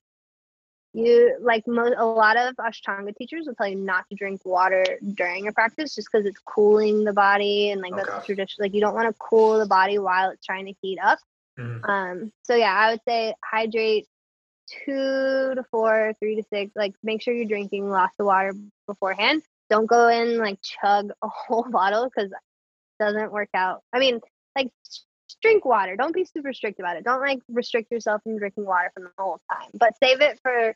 you like mo- a lot of Ashtanga teachers will tell you not to drink water during your practice just because it's cooling the body and like that's the Okay. tradition. Like you don't want to cool the body while it's trying to heat up. Mhm. Um, so yeah, I would say hydrate two to four, three to six. Like make sure you're drinking lots of water beforehand. Don't go in like chug a whole bottle because it doesn't work out. I mean, like drink water. Don't be super strict about it. Don't like restrict yourself from drinking water from the whole time. But save it for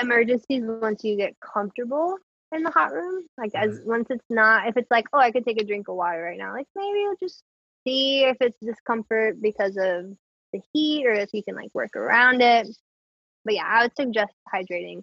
emergencies once you get comfortable in the hot room. Like as mm-hmm. once it's not if it's like, oh I could take a drink of water right now, like maybe you'll just see if it's discomfort because of the heat or if you can like work around it. But yeah, I would suggest hydrating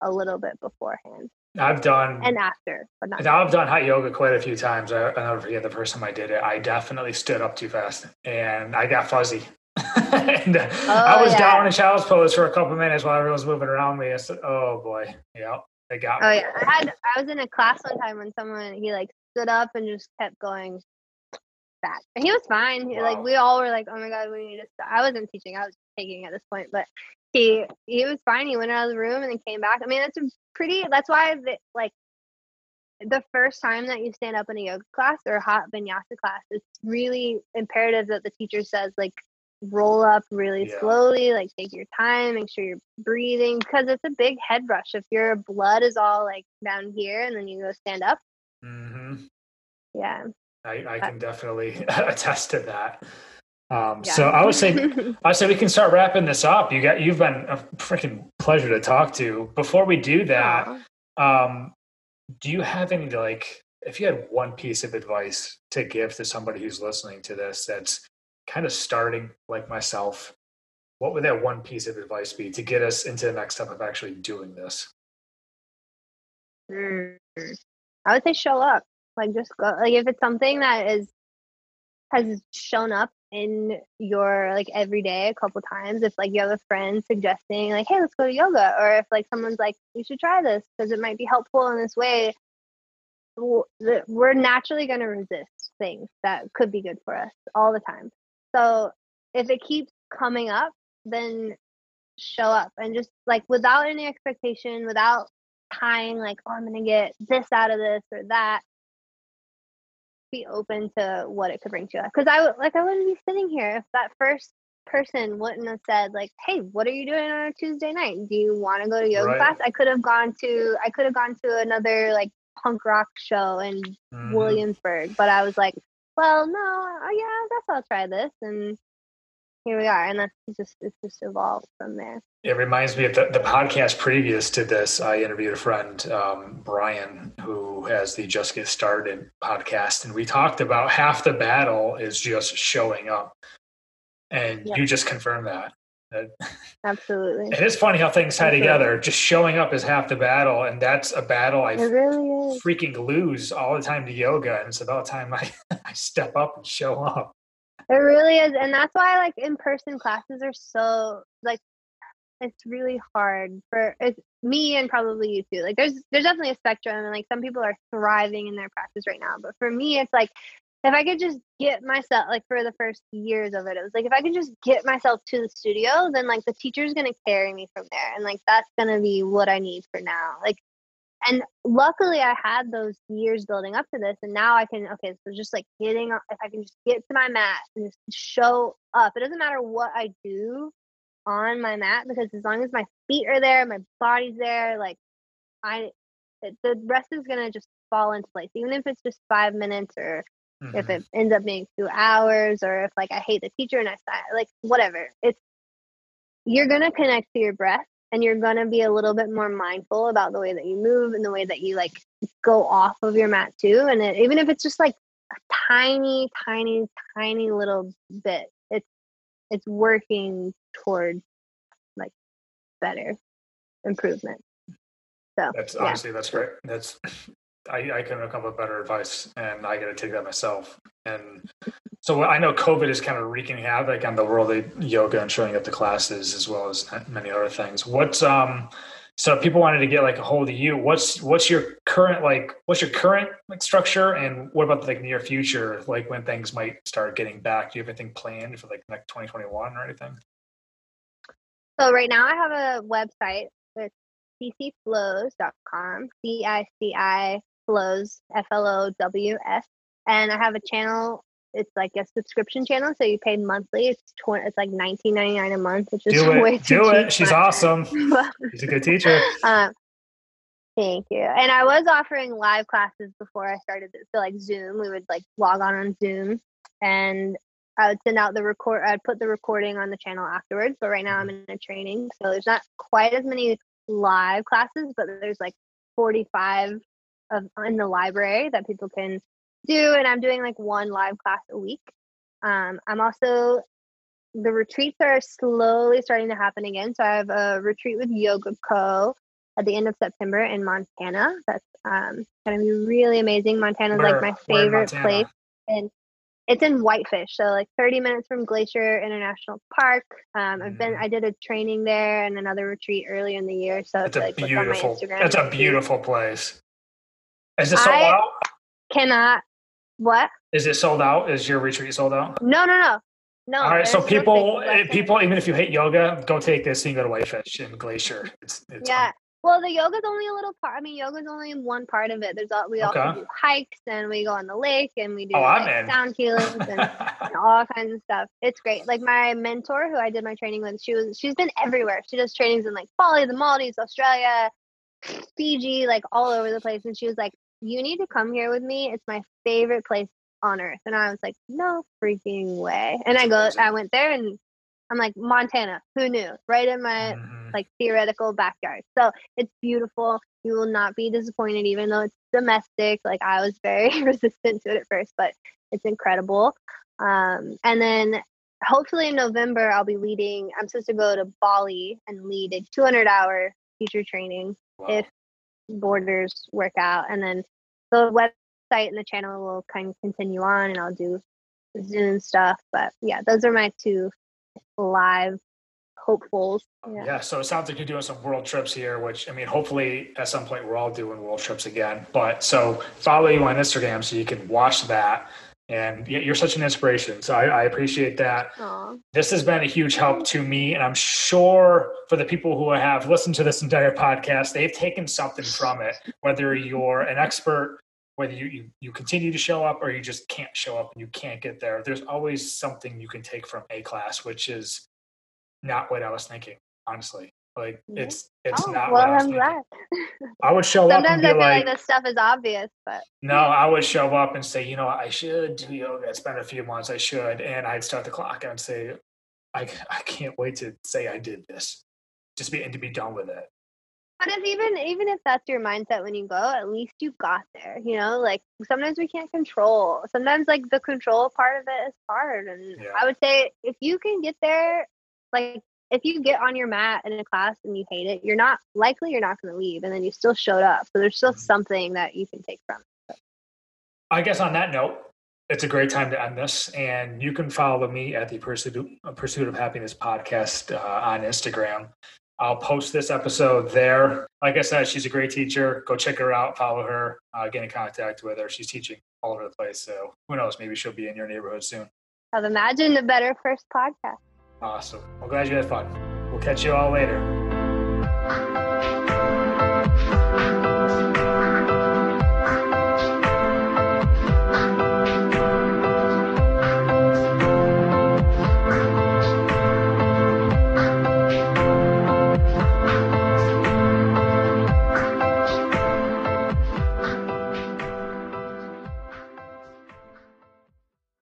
a little bit beforehand I've done and after, but not. Now I've done hot yoga quite a few times. I, I'll never forget the first time I did it. I definitely stood up too fast and I got fuzzy. And uh, I Oh, was yeah. down in child's pose for a couple minutes while everyone was moving around me. I said, "Oh boy, yeah, they got me." Oh yeah, I had I was in a class one time when someone he like stood up and just kept going back, and he was fine. He, Like we all were like, "Oh my god, we need to stop." I wasn't teaching; I was taking at this point, but he he was fine. He went out of the room and then came back. I mean, that's a pretty. That's why the, like the first time that you stand up in a yoga class or a hot vinyasa class, it's really imperative that the teacher says like roll up really Yeah. slowly, like take your time, make sure you're breathing because it's a big head rush. If your blood is all like down here and then you go stand up, hmm yeah. I, I can definitely attest to that. Um, yeah. So I would say I would say we can start wrapping this up. You got you've been a freaking pleasure to talk to. Before we do that, Aw. Um, do you have any like if you had one piece of advice to give to somebody who's listening to this that's kind of starting like myself, what would that one piece of advice be to get us into the next step of actually doing this? Mm. I would say show up. Like just go. Like if it's something that is has shown up in your like every day a couple times if like you have a friend suggesting like hey let's go to yoga or if like someone's like you should try this because it might be helpful in this way we're naturally going to resist things that could be good for us all the time so if it keeps coming up then show up and just like without any expectation without tying like oh i'm going to get this out of this or that be open to what it could bring to us. Because I would like I wouldn't be sitting here if that first person wouldn't have said like, "Hey, what are you doing on a Tuesday night? Do you want to go to yoga right. class?" I could have gone to I could have gone to another like punk rock show in mm-hmm. Williamsburg, but I was like, "Well, no, oh, yeah, I guess I'll try this." And here we are, and that's just it's just evolved from there. It reminds me of the, the podcast previous to this. I interviewed a friend, um, Brian, who has the Just Get Started podcast, and we talked about half the battle is just showing up, and you just confirmed that. Absolutely. It is funny how things tie Absolutely. together. Just showing up is half the battle, and that's a battle I really freaking lose all the time to yoga. And it's about time I, I step up and show up. It really is, and that's why like in person classes are so like it's really hard for it's me and probably you too. Like there's there's definitely a spectrum and like some people are thriving in their practice right now. But for me it's like if I could just get myself like for the first years of it, it was like if I could just get myself to the studio, then like the teacher's gonna carry me from there. And like that's gonna be what I need for now. Like and luckily I had those years building up to this and now I can okay, so just like getting if I can just get to my mat and just show up. It doesn't matter what I do on my mat because as long as my feet are there, my body's there, like I, the rest is gonna just fall into place. Even if it's just five minutes, or mm-hmm. if it ends up being two hours, or if like I hate the teacher and I like whatever. It's you're gonna connect to your breath, and you're gonna be a little bit more mindful about the way that you move and the way that you like go off of your mat too. And it, even if it's just like a tiny, tiny, tiny little bit, it's it's working toward like better improvement. So that's yeah. honestly that's great. That's I, I couldn't come up with better advice and I gotta take that myself. And so I know COVID is kind of wreaking havoc on the world of yoga and showing up to classes as well as many other things. What's um so people wanted to get like a hold of you. What's what's your current like what's your current like structure and what about the like near future, like when things might start getting back? Do you have anything planned for like next 2021 or anything? So right now I have a website. It's ciciflows.com, C-I-C-I flows, F-L-O-W-S. And I have a channel. It's like a subscription channel, so you pay monthly. It's twenty. It's like nineteen ninety nine a month, which is do way it. too Do cheap, it. She's awesome. She's a good teacher. Um, thank you. And I was offering live classes before I started this. So like Zoom, we would like log on on Zoom, and I would send out the record. I'd put the recording on the channel afterwards. But right now I'm mm-hmm. in a training, so there's not quite as many live classes, but there's like 45 of in the library that people can do, and I'm doing like one live class a week. Um, I'm also the retreats are slowly starting to happen again. So I have a retreat with Yoga Co at the end of September in Montana. That's um, going to be really amazing. Montana's where, like my favorite place, and it's in Whitefish, so like 30 minutes from Glacier International Park. Um, I've been, I did a training there and another retreat earlier in the year. So it's a like beautiful, it's a beautiful place. Is it sold I out? Cannot. What? Is it sold out? Is your retreat sold out? No, no, no. No. All right. So people, eh, people, even if you hate yoga, go take this and go to Whitefish and Glacier. It's, it's yeah. Well, the yoga's only a little part. I mean, yoga's only one part of it. There's all, we okay. also do hikes and we go on the lake and we do oh, like, sound healings and, and, all kinds of stuff. It's great. Like my mentor, who I did my training with, she was she's been everywhere. She does trainings in like Bali, the Maldives, Australia, Fiji, like all over the place. And she was like, "You need to come here with me. It's my favorite place on earth." And I was like, "No freaking way!" And I go, I went there and I'm like, Montana. Who knew? Right in my. Mm-hmm like theoretical backyard. So it's beautiful. You will not be disappointed, even though it's domestic. Like I was very resistant to it at first, but it's incredible. Um, and then hopefully in November, I'll be leading. I'm supposed to go to Bali and lead a 200 hour teacher training wow. if borders work out. And then the website and the channel will kind of continue on, and I'll do Zoom stuff. But yeah, those are my two live hopefuls. Oh, yeah. yeah. so it sounds like you're doing some world trips here, which I mean, hopefully at some point we're all doing world trips again. But so follow you on Instagram so you can watch that. And you're such an inspiration. So I, I appreciate that. Aww. This has been a huge help to me. And I'm sure for the people who have listened to this entire podcast, they've taken something from it, whether you're an expert whether you, you, you continue to show up or you just can't show up and you can't get there there's always something you can take from a class which is not what i was thinking honestly like it's it's oh, not well, what I, was I'm glad. I would show Sometimes up be I feel like, like this stuff is obvious, but no, I would show up and say, you know, I should do yoga. It's been a few months, I should, and I'd start the clock and say, I I can't wait to say I did this, just be and to be done with it. But if even even if that's your mindset when you go, at least you got there. You know, like sometimes we can't control. Sometimes like the control part of it is hard. And yeah. I would say if you can get there, like if you get on your mat in a class and you hate it, you're not likely you're not going to leave, and then you still showed up. So there's still mm-hmm. something that you can take from. it. I guess on that note, it's a great time to end this. And you can follow me at the Pursuit, Pursuit of Happiness podcast uh, on Instagram. I'll post this episode there. Like I said, she's a great teacher. Go check her out, follow her, uh, get in contact with her. She's teaching all over the place. So who knows? Maybe she'll be in your neighborhood soon. I've imagined a better first podcast. Awesome. Well, glad you had fun. We'll catch you all later.